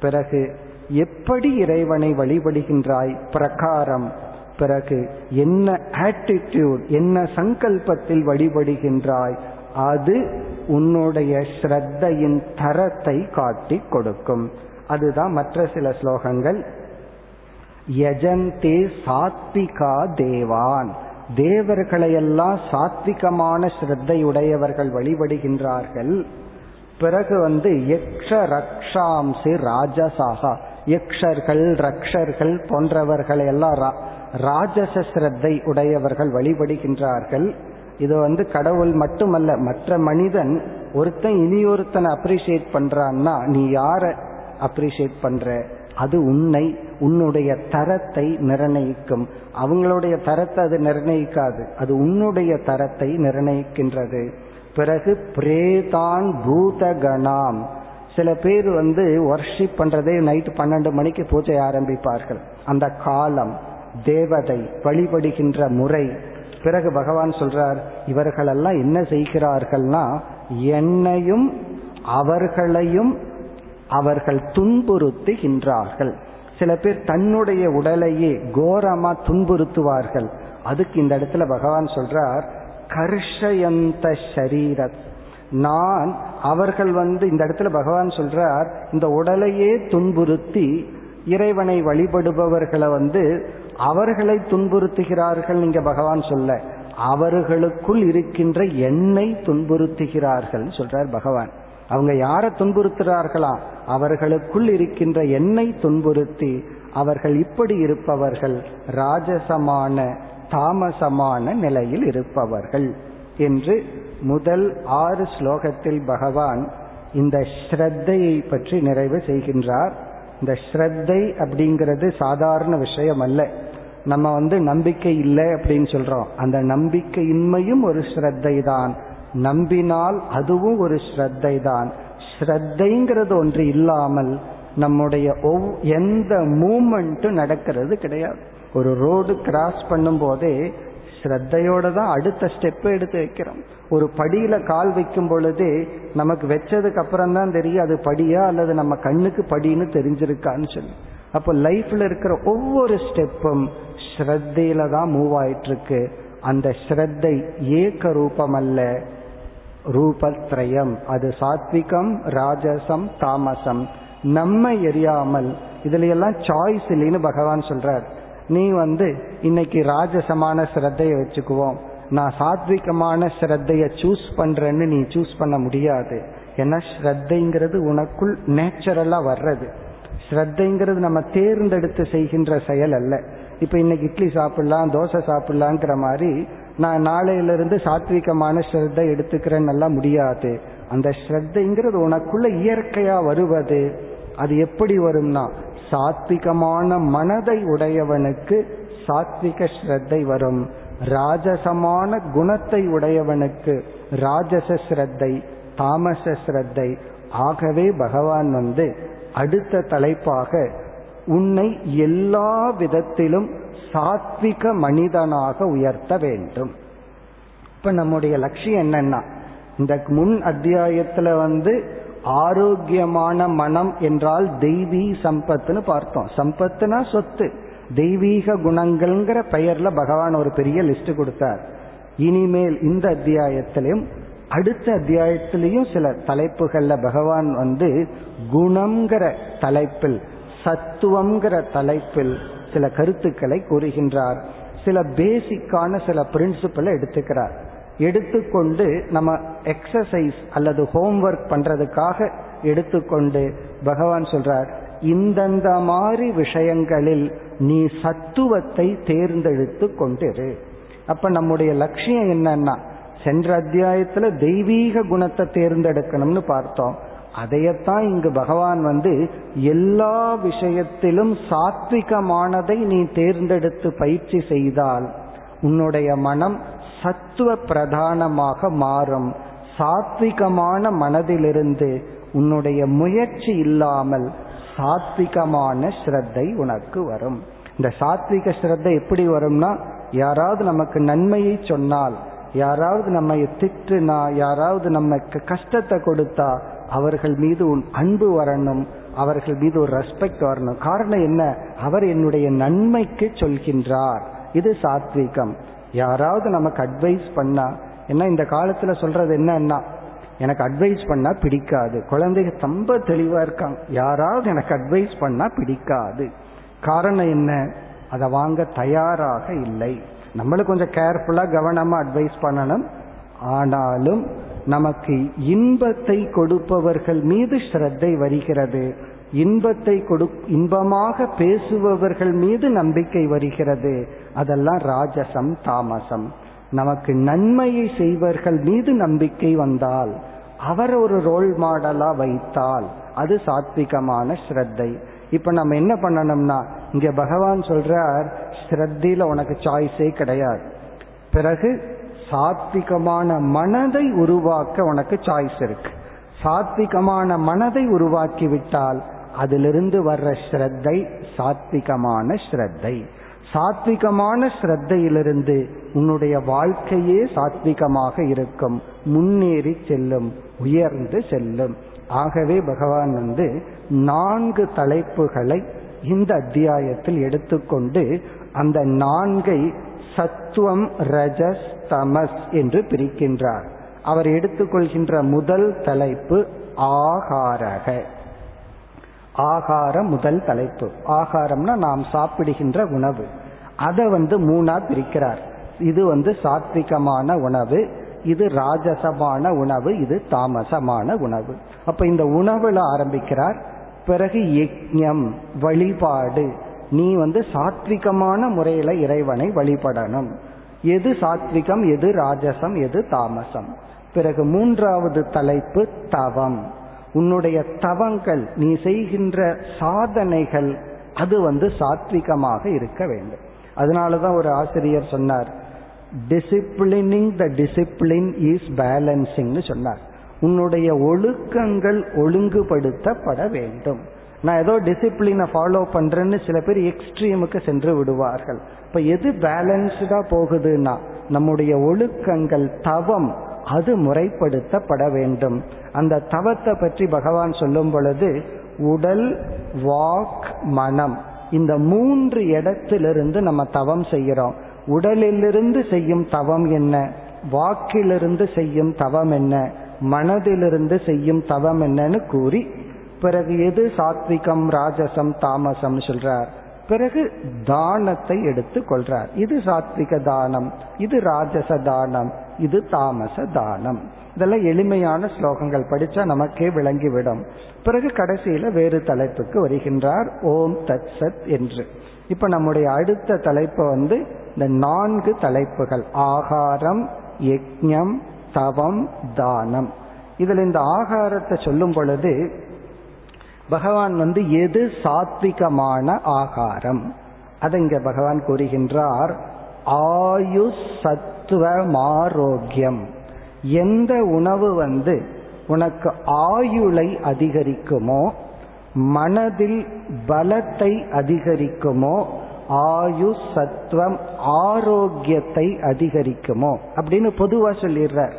பிறகு எப்படி இறைவனை வழிபடுகின்றாய்? பிரகாரம். பிறகு என்ன ஆட்டிடியூட் என்ன சங்கல்பத்தில் வழிபடுகின்றாய் அது உன்னுடைய ஸ்ரத்தையின் தரத்தை காட்டி கொடுக்கும். அதுதான் மற்ற சில ஸ்லோகங்கள். யஜந்தே சாத்விகா தேவான். தேவர்களையெல்லாம் சாத்விகமான ஸ்ரத்தையுடையவர்கள் வழிபடுகின்றார்கள். பிறகு வந்து யக்ஷ ரக்ஷாம்சி ராஜசாகா. யக்ஷர்கள் ரக்ஷர்கள் போன்றவர்களை எல்லாம் ராஜச ஸ்ரத்தை உடையவர்கள் வழிபடுகின்றார்கள். இது வந்து கடவுள் மட்டுமல்ல மற்ற மனிதன் ஒருத்தன் இனி ஒருத்தனை அப்ரிசியேட் பண்றான்னா நீ யார அப்ரிசியேட் பண்ற? அது உன்னை உன்னுடைய தரத்தை நிர்ணயிக்கும். அவங்களுடைய தரத்தை அது நிர்ணயிக்காது. அது உன்னுடைய தரத்தை நிர்ணயிக்கின்றது. பிறகு பிரேதான் பூதகணாம். சில பேர் வந்து ஒர்ஷிப் பண்றதே நைட் பன்னெண்டு மணிக்கு பூஜை ஆரம்பிப்பார்கள். அந்த காலம். தேவதை வழிபடுகின்ற முறை. பிறகு பகவான் சொல்றார் இவர்களெல்லாம் என்ன செய்கிறார்கள்னா என்னையும் அவர்களையும் அவர்கள் துன்புறுத்துகின்றார்கள். சில பேர் தன்னுடைய உடலையே கோரமா துன்புறுத்துவார்கள். அதுக்கு இந்த இடத்துல பகவான் சொல்றார் கர்ஷயந்த ஷரீரத். நான் அவர்கள் வந்து இந்த இடத்துல பகவான் சொல்றார் இந்த உடலையே துன்புறுத்தி இறைவனை வழிபடுபவர்களை வந்து அவர்களை துன்புறுத்துகிறார்கள் நீங்க பகவான் சொல்ல. அவர்களுக்குள் இருக்கின்ற என்னை துன்புறுத்துகிறார்கள் சொல்றார் பகவான். அவங்க யாரை துன்புறுத்துகிறார்களா அவர்களுக்குள் இருக்கின்ற என்னை துன்புறுத்தி அவர்கள் இப்படி இருப்பவர்கள் ராஜசமான தாமசமான நிலையில் இருப்பவர்கள் என்று முதல் ஆறு ஸ்லோகத்தில் பகவான் இந்த ஸ்ரத்தையை பற்றி நிறைவு செய்கின்றார். இந்த ஸ்ரத்தை அப்படிங்கிறது சாதாரண விஷயம் அல்ல. நம்ம வந்து நம்பிக்கை இல்லை அப்படின்னு சொல்றோம். அந்த நம்பிக்கையின்மையும் ஒரு ஸ்ரத்தை தான் நம்பினால் அதுவும் ஒரு ஸ்ரத்தை தான் ஸ்ரத்தைங்கிறது ஒன்று இல்லாமல் நம்முடைய ஒவ் எந்த மூமெண்ட்டும் நடக்கிறது கிடையாது. ஒரு ரோடு கிராஸ் பண்ணும் போதே ஸ்ரத்தையோட தான் அடுத்த ஸ்டெப் எடுத்து வைக்கிறோம். ஒரு படியில கால் வைக்கும் பொழுது நமக்கு வச்சதுக்கு அப்புறம் தான் தெரியும் அது படியா அல்லது நம்ம கண்ணுக்கு படின்னு தெரிஞ்சிருக்கான்னு சொல்லி. அப்போ லைஃப்ல இருக்கிற ஒவ்வொரு ஸ்டெப்பும் ஸ்ரத்தையில தான் மூவ் ஆயிட்டு இருக்கு அந்த ஸ்ரத்தை ஏக ரூபம் அல்ல ரூபத்ரயம். அது சாத்விகம் ராஜசம் தாமசம். நம்ம எரியாமல் இதுல எல்லாம் சாய்ஸ் இல்லைன்னு பகவான் சொல்றார். நீ வந்து இன்னைக்கு ராஜசமான ஸ்ரத்தையை வச்சுக்குவோம். நான் சாத்விகமான ஸ்ரத்தைய சூஸ் பண்றேன்னு நீ சூஸ் பண்ண முடியாது. ஏன்னா ஸ்ரத்தைங்கிறது உனக்குள் நேச்சுரலா வர்றது. ஸ்ரத்தைங்கிறது நம்ம தேர்ந்தெடுத்து செய்கின்ற செயல் அல்ல. இப்ப இன்னைக்கு இட்லி சாப்பிடலாம் தோசை சாப்பிடலாங்கிற மாதிரி நான் நாளையிலிருந்து சாத்விகமான ஸ்ரத்தை எடுத்துக்கிறேன்னு முடியாது. அந்த ஸ்ரத்தைங்கிறது உனக்குள்ள இயற்கையா வருவது. அது எப்படி வரும்னா சாத்விகமான மனதை உடையவனுக்கு சாத்விக ஸ்ரத்தை வரும். ராஜசமான குணத்தை உடையவனுக்கு ராஜச ஸ்ரத்தை தாமச ஸ்ரத்தை. ஆகவே பகவான் வந்து அடுத்த தலைப்பாக உன்னை எல்லா விதத்திலும் சாத்விக மனிதனாக உயர்த்த வேண்டும். இப்ப நம்முடைய லட்சியம் என்னன்னா இந்த முன் அத்தியாயத்துல வந்து ஆரோக்கியமான மனம் என்றால் தெய்வீ சம்பத்துன்னு பார்த்தோம். சம்பத்துனா சொத்து. தெய்வீக குணங்கள்ங்கிற பெயர்ல பகவான் ஒரு பெரிய லிஸ்ட் கொடுத்தார். இனிமேல் இந்த அத்தியாயத்திலையும் அடுத்த அத்தியாயத்திலையும் சில தலைப்புகள்ல பகவான் வந்து குணம்ங்கிற தலைப்பில் சத்துவம்ங்கிற தலைப்பில் சில கருத்துக்களை கூறுகின்றார். சில பேசிக்கான சில பிரின்சிபலை எடுத்துக்கிறார். எடுத்துக்கொண்டு நம்ம எக்ஸசைஸ் அல்லது ஹோம்ஒர்க் பண்றதுக்காக எடுத்துக்கொண்டு பகவான் சொல்றார் இந்தந்த மாதிரி விஷயங்களில் நீ சத்துவத்தை தேர்ந்தெடுத்து கொண்டிரு. அப்ப நம்முடைய லட்சியம் என்னன்னா சென்ற அத்தியாயத்துல தெய்வீக குணத்தை தேர்ந்தெடுக்கணும்னு பார்த்தோம். அதையத்தான் இங்கு பகவான் வந்து எல்லா விஷயத்திலும் சாத்விகமானதை நீ தேர்ந்தெடுத்து பயிற்சி செய்தால் உன்னுடைய மனம் சத்துவ பிரதானமாக மாறும். சாத்விகமான மனதிலிருந்து உன்னுடைய முயற்சி இல்லாமல் சாத்விகமான ஸ்ரத்தை உனக்கு வரும். இந்த சாத்விக ஸ்ரத்தை எப்படி வரும்னா யாராவது நமக்கு நன்மையை சொன்னால் யாராவது நம்ம திட்டுனா யாராவது நமக்கு கஷ்டத்தை கொடுத்தா அவர்கள் மீது உன் அன்பு வரணும் அவர்கள் மீது ஒரு ரெஸ்பெக்ட் வரணும். காரணம் என்ன? அவர் என்னுடைய நன்மைக்கு சொல்கின்றார். இது சாத்விகம். யாராவது நமக்கு அட்வைஸ் பண்ணா என்ன இந்த காலத்துல சொல்றது என்னன்னா எனக்கு அட்வைஸ் பண்ணா பிடிக்காது. குழந்தைங்க ரொம்ப தெளிவா இருக்காங்க. யாராவது எனக்கு அட்வைஸ் பண்ணா பிடிக்காது. காரணம் என்ன? அதை வாங்க தயாராக இல்லை. நம்மளும் கொஞ்சம் கேர்ஃபுல்லா கவனமா அட்வைஸ் பண்ணணும். ஆனாலும் நமக்கு இன்பத்தை கொடுப்பவர்கள் மீது ஸ்ரத்தை வருகிறது. இன்பத்தை கொடு இன்பமாக பேசுபவர்கள் மீது நம்பிக்கை வருகிறது. அதெல்லாம் ராஜசம் தாமசம். நமக்கு நன்மையை செய்வர்கள் மீது நம்பிக்கை வந்தால் அவர் ஒரு ரோல் மாடலா வைத்தால் அது சாத்விகமான ஸ்ரத்தை. இப்ப நம்ம என்ன பண்ணணும்னா இங்க பகவான் சொல்றார் ஸ்ரத்தில உனக்கு சாய்ஸே கிடையாது. பிறகு சாத்விகமான மனதை உருவாக்க உனக்கு சாய்ஸ் இருக்கு. சாத்விகமான மனதை உருவாக்கி விட்டால் அதிலிருந்து வர்ற ஸ்ரத்தை சாத்விகமான ஸ்ரத்தை. சாத்விகமான ஸ்ரத்தையிலிருந்து உன்னுடைய வாழ்க்கையே சாத்விகமாக இருக்கும். முன்னேறி செல்லும் உயர்ந்து செல்லும். ஆகவே பகவான் வந்து நான்கு தலைப்புகளை இந்த அத்தியாயத்தில் எடுத்துக்கொண்டு அந்த நான்கை சத்துவம் ரஜஸ் தமஸ் என்று பிரிக்கின்றார். அவர் எடுத்துக்கொள்கின்ற முதல் தலைப்பு ஆகாரக. ஆகாரம் முதல் தலைப்பு. ஆகாரம்னா நாம் சாப்பிடுகின்ற உணவு. அதை வந்து மூணா பிரிக்கிறார். இது வந்து சாத்விகமான உணவு இது ராஜசமான உணவு இது தாமசமான உணவு. அப்ப இந்த உணவுல ஆரம்பிக்கிறார் பிறகு யஜ்யம் வழிபாடு. நீ வந்து சாத்விகமான முறையில இறைவனை வழிபடணும். எது சாத்விகம் எது ராஜசம் எது தாமசம். பிறகு மூன்றாவது தலைப்பு தவம். உன்னுடைய தவங்கள் நீ செய்கின்ற சாதனைகள் அது வந்து சாத்விகமாக இருக்க வேண்டும். அதனாலதான் ஒரு ஆசிரியர் சொன்னார் டிசிப்ளினிங் த டிசிப்ளின் இஸ் பேலன்சிங்னு சொன்னார். உன்னுடைய ஒழுக்கங்கள் ஒழுங்குபடுத்தப்பட வேண்டும். நான் ஏதோ டிசிப்ளினை ஃபாலோ பண்றேன்னு சில பேர் எக்ஸ்ட்ரீமுக்கு சென்று விடுவார்கள். இப்ப எது பேலன்ஸ்டா போகுதுன்னா நம்முடைய ஒழுக்கங்கள் தவம் அது முறைப்படுத்தப்பட வேண்டும். அந்த தவத்தை பற்றி பகவான் சொல்லும் பொழுது உடல் வாக் மனம் இந்த மூன்று இடத்திலிருந்து நம்ம தவம் செய்கிறோம். உடலிலிருந்து செய்யும் தவம் என்ன? வாக்கிலிருந்து செய்யும் தவம் என்ன? மனதிலிருந்து செய்யும் தவம் என்னன்னு கூறி பிறகு எது சாத்விகம் ராஜசம் தாமசம் சொல்றார். பிறகு தானத்தை எடுத்து கொள்றார். இது சாத்விக தானம் இது ராஜச தானம் இது தாமச தானம். இதெல்லாம் எளிமையான ஸ்லோகங்கள் படிச்சா நமக்கே விளங்கிவிடும். பிறகு கடைசியில வேறு தலைப்புக்கு வருகின்றார் ஓம் தத் சத் என்று. இப்ப நம்முடைய அடுத்த தலைப்பு வந்து இந்த நான்கு தலைப்புகள் ஆகாரம் யக்ஞம் தவம் தானம். இதுல இந்த ஆகாரத்தை சொல்லும் பொழுது பகவான் வந்து எது சாத்விகமான ஆகாரம்? அதை இங்க பகவான் கூறுகின்றார் ஆயு சத்துவமாரோக்கியம் எந்த உணவு வந்து உனக்கு ஆயுளை அதிகரிக்குமோ மனதில் பலத்தை அதிகரிக்குமோ ஆயு சத்துவம் ஆரோக்கியத்தை அதிகரிக்குமோ? அப்படின்னு பொதுவா சொல்லிடுறார்.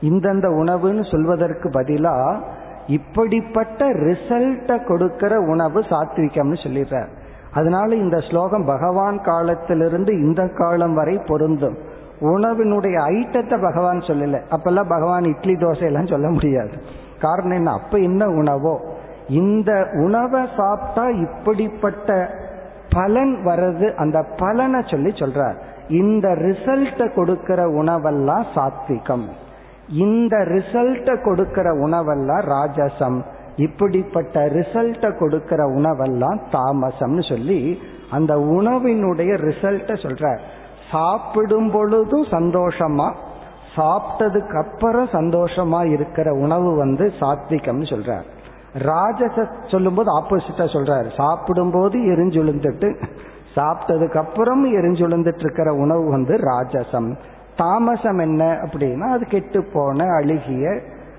இந்தந்த உணவுன்னு சொல்வதற்கு பதிலாக இப்படிப்பட்ட ரிசல்ட்டை கொடுக்கிற உணவு சாத்விகம்னு சொல்லிடுறார். அதனால இந்த ஸ்லோகம் பகவான் காலத்திலிருந்து இந்த காலம் வரை பொருந்தும். உணவினுடைய ஐட்டத்தை பகவான் சொல்லல. அப்பெல்லாம் பகவான் இட்லி தோசை எல்லாம் சொல்ல முடியாது. காரணம் என்ன? அப்ப என்ன உணவோ? இந்த உணவை சாப்பிட்டா இப்படிப்பட்ட பலன் வர்றது அந்த பலனை சொல்லி சொல்றார். இந்த ரிசல்ட்டை கொடுக்கிற உணவெல்லாம் சாத்விகம். இந்த ரிசல்ட்டை கொடுக்கிற உணவெல்லாம் ராஜசம். இப்படிப்பட்ட ரிசல்ட்டை கொடுக்கிற உணவெல்லாம் தாமசம்னு சொல்லி அந்த உணவினுடைய ரிசல்ட்டை சொல்ற சாப்பிடும் பொழுதும் சந்தோஷமா சாப்பிட்டதுக்கு அப்புறம் சந்தோஷமா இருக்கிற உணவு வந்து சாத்விகம்னு சொல்றார். ராஜச சொல்லும்போது ஆப்போசிட்டா சொல்றார். சாப்பிடும்போது எரிஞ்சுழுந்துட்டு சாப்பிட்டதுக்கு அப்புறம் எரிஞ்சுழுந்துட்டு இருக்கிற உணவு வந்து ராஜசம். தாமசம் என்ன அப்படின்னா அது கெட்டு போன அழுகிய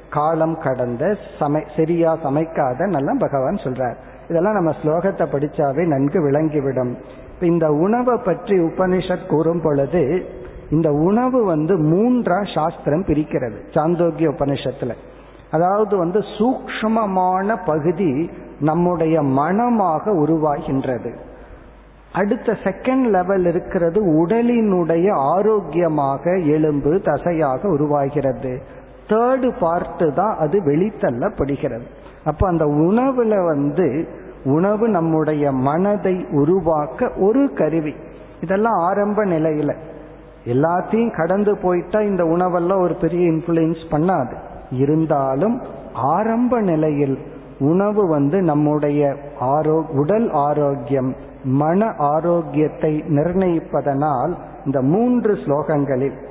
காலம் கடந்த சமை சரியா சமைக்காத நல்லா பகவான் சொல்றார். இதெல்லாம் நம்ம ஸ்லோகத்தை படிச்சாவே நன்கு விளங்கிவிடும். இந்த உணவை பற்றி உபனிஷத் கூறும் பொழுது இந்த உணவு வந்து மூன்றா சாஸ்திரம் பிரிக்கிறது சாந்தோக்கிய உபனிஷத்துல. அதாவது வந்து சூக்ஷ்மமான பகுதி நம்முடைய மனமாக உருவாகின்றது. அடுத்த செகண்ட் லெவல் இருக்கிறது உடலினுடைய ஆரோக்கியமாக எலும்பு தசையாக உருவாகிறது. தேர்டு பார்ட்டு தான் அது வெளித்தள்ளப்படுகிறது. அப்ப அந்த உணவுல வந்து உணவு நம்முடைய மனதை உருவாக்க ஒரு கருவி. இதெல்லாம் ஆரம்ப நிலையில. எல்லாத்தையும் கடந்து போயிட்டா இந்த உணவெல்லாம் ஒரு பெரிய இன்ஃபுளுன்ஸ் பண்ணாது. இருந்தாலும் ஆரம்ப நிலையில் உணவு வந்து நம்முடைய ஆரோ உடல் ஆரோக்கியம் மன ஆரோக்கியத்தை நிர்ணயிப்பதனால் இந்த மூன்று ஸ்லோகங்களில்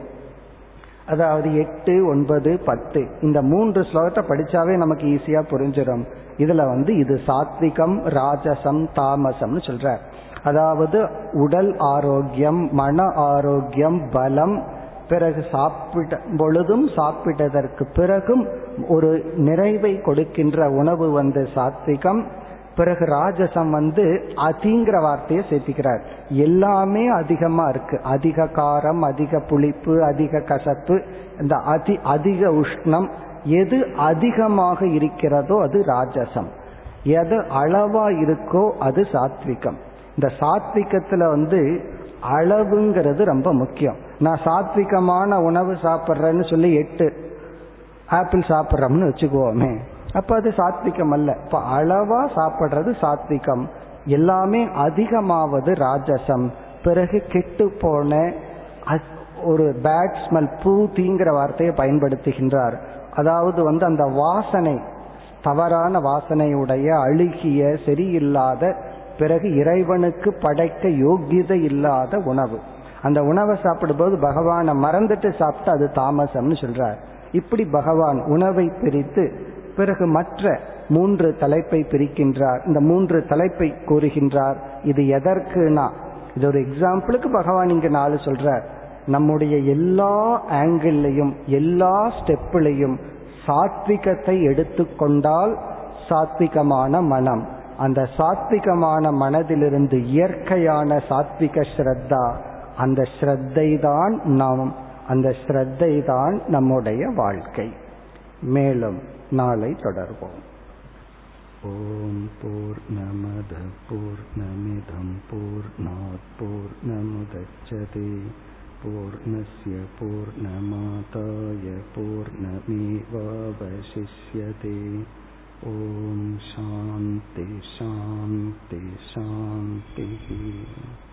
அதாவது எட்டு ஒன்பது பத்து இந்த மூன்று ஸ்லோகத்தை படிச்சாவே நமக்கு ஈஸியா புரிஞ்சிடும். இதுல வந்து இது சாத்விகம் ராஜசம் தாமசம்னு சொல்ற அதாவது உடல் ஆரோக்கியம் மன ஆரோக்கியம் பலம் பிறகு சாப்பிட்ட பொழுதும் சாப்பிட்டதற்கு பிறகும் ஒரு நிறைவை கொடுக்கின்ற உணவு வந்து சாத்விகம். பிறகு ராஜசம் வந்து அதிங்கிற வார்த்தையை சேர்த்திக்கிறார். எல்லாமே அதிகமா இருக்கு. அதிக காரம் அதிக புளிப்பு அதிக கசப்பு இந்த அதி அதிக உஷ்ணம் எது அதிகமாக இருக்கிறதோ அது ராஜசம். எது அளவா இருக்கோ அது சாத்விகம். இந்த சாத்விகத்துல வந்து அளவுங்கிறது ரொம்ப முக்கியம். நான் சாத்விகமான உணவு சாப்பிட்றேன்னு சொல்லி எட்டு ஆப்பிள் சாப்பிட்றோம்னு வச்சுக்குவோமே அப்ப அது சாத்விகம் அல்ல. இப்ப அளவா சாப்பிட்றது சாத்விகம். எல்லாமே அதிகமாவது ராஜசம். பிறகு கெட்டு போன ஒரு பேட் ஸ்மெல் தீங்கிற வார்த்தையை பயன்படுத்துகின்றார். அதாவது வந்து அந்த வாசனை தவறான வாசனையுடைய அழுகிய சரியில்லாத பிறகு இறைவனுக்கு படைக்க யோகியதை இல்லாத உணவு. அந்த உணவை சாப்பிடும்போது பகவானை மறந்துட்டு சாப்பிட்டு அது தாமசம்னு சொல்றார். இப்படி பகவான் உணவை பிரித்து பிறகு மற்ற மூன்று தலைப்பை பிரிக்கின்றார். இந்த மூன்று தலைப்பை கூறுகின்றார். இது எதற்குனா இது ஒரு எக்ஸாம்பிளுக்கு பகவான் இங்கு நாலு சொல்றார். நம்முடைய எல்லா ஆங்கிள்லையும் எல்லா ஸ்டெப்பிலையும் சாத்விகத்தை எடுத்துக்கொண்டால் சாத்விகமான மனம். அந்த சாத்விகமான மனதிலிருந்து இயற்கையான சாத்விக ஸ்ரத்தா அந்த ஸ்ரத்தை தான் நாம் அந்த ஸ்ரத்தை தான் நம்முடைய வாழ்க்கை. மேலும் நாளை தொடர்வோம் ஓம் போர் நமத போர் நமிதம் போர் போர் நமுதச்சதே पूर्णस्य पूर्णमादाय पूर्णमेवावशिष्यते ॐ शान्ति शान्ति शान्तिः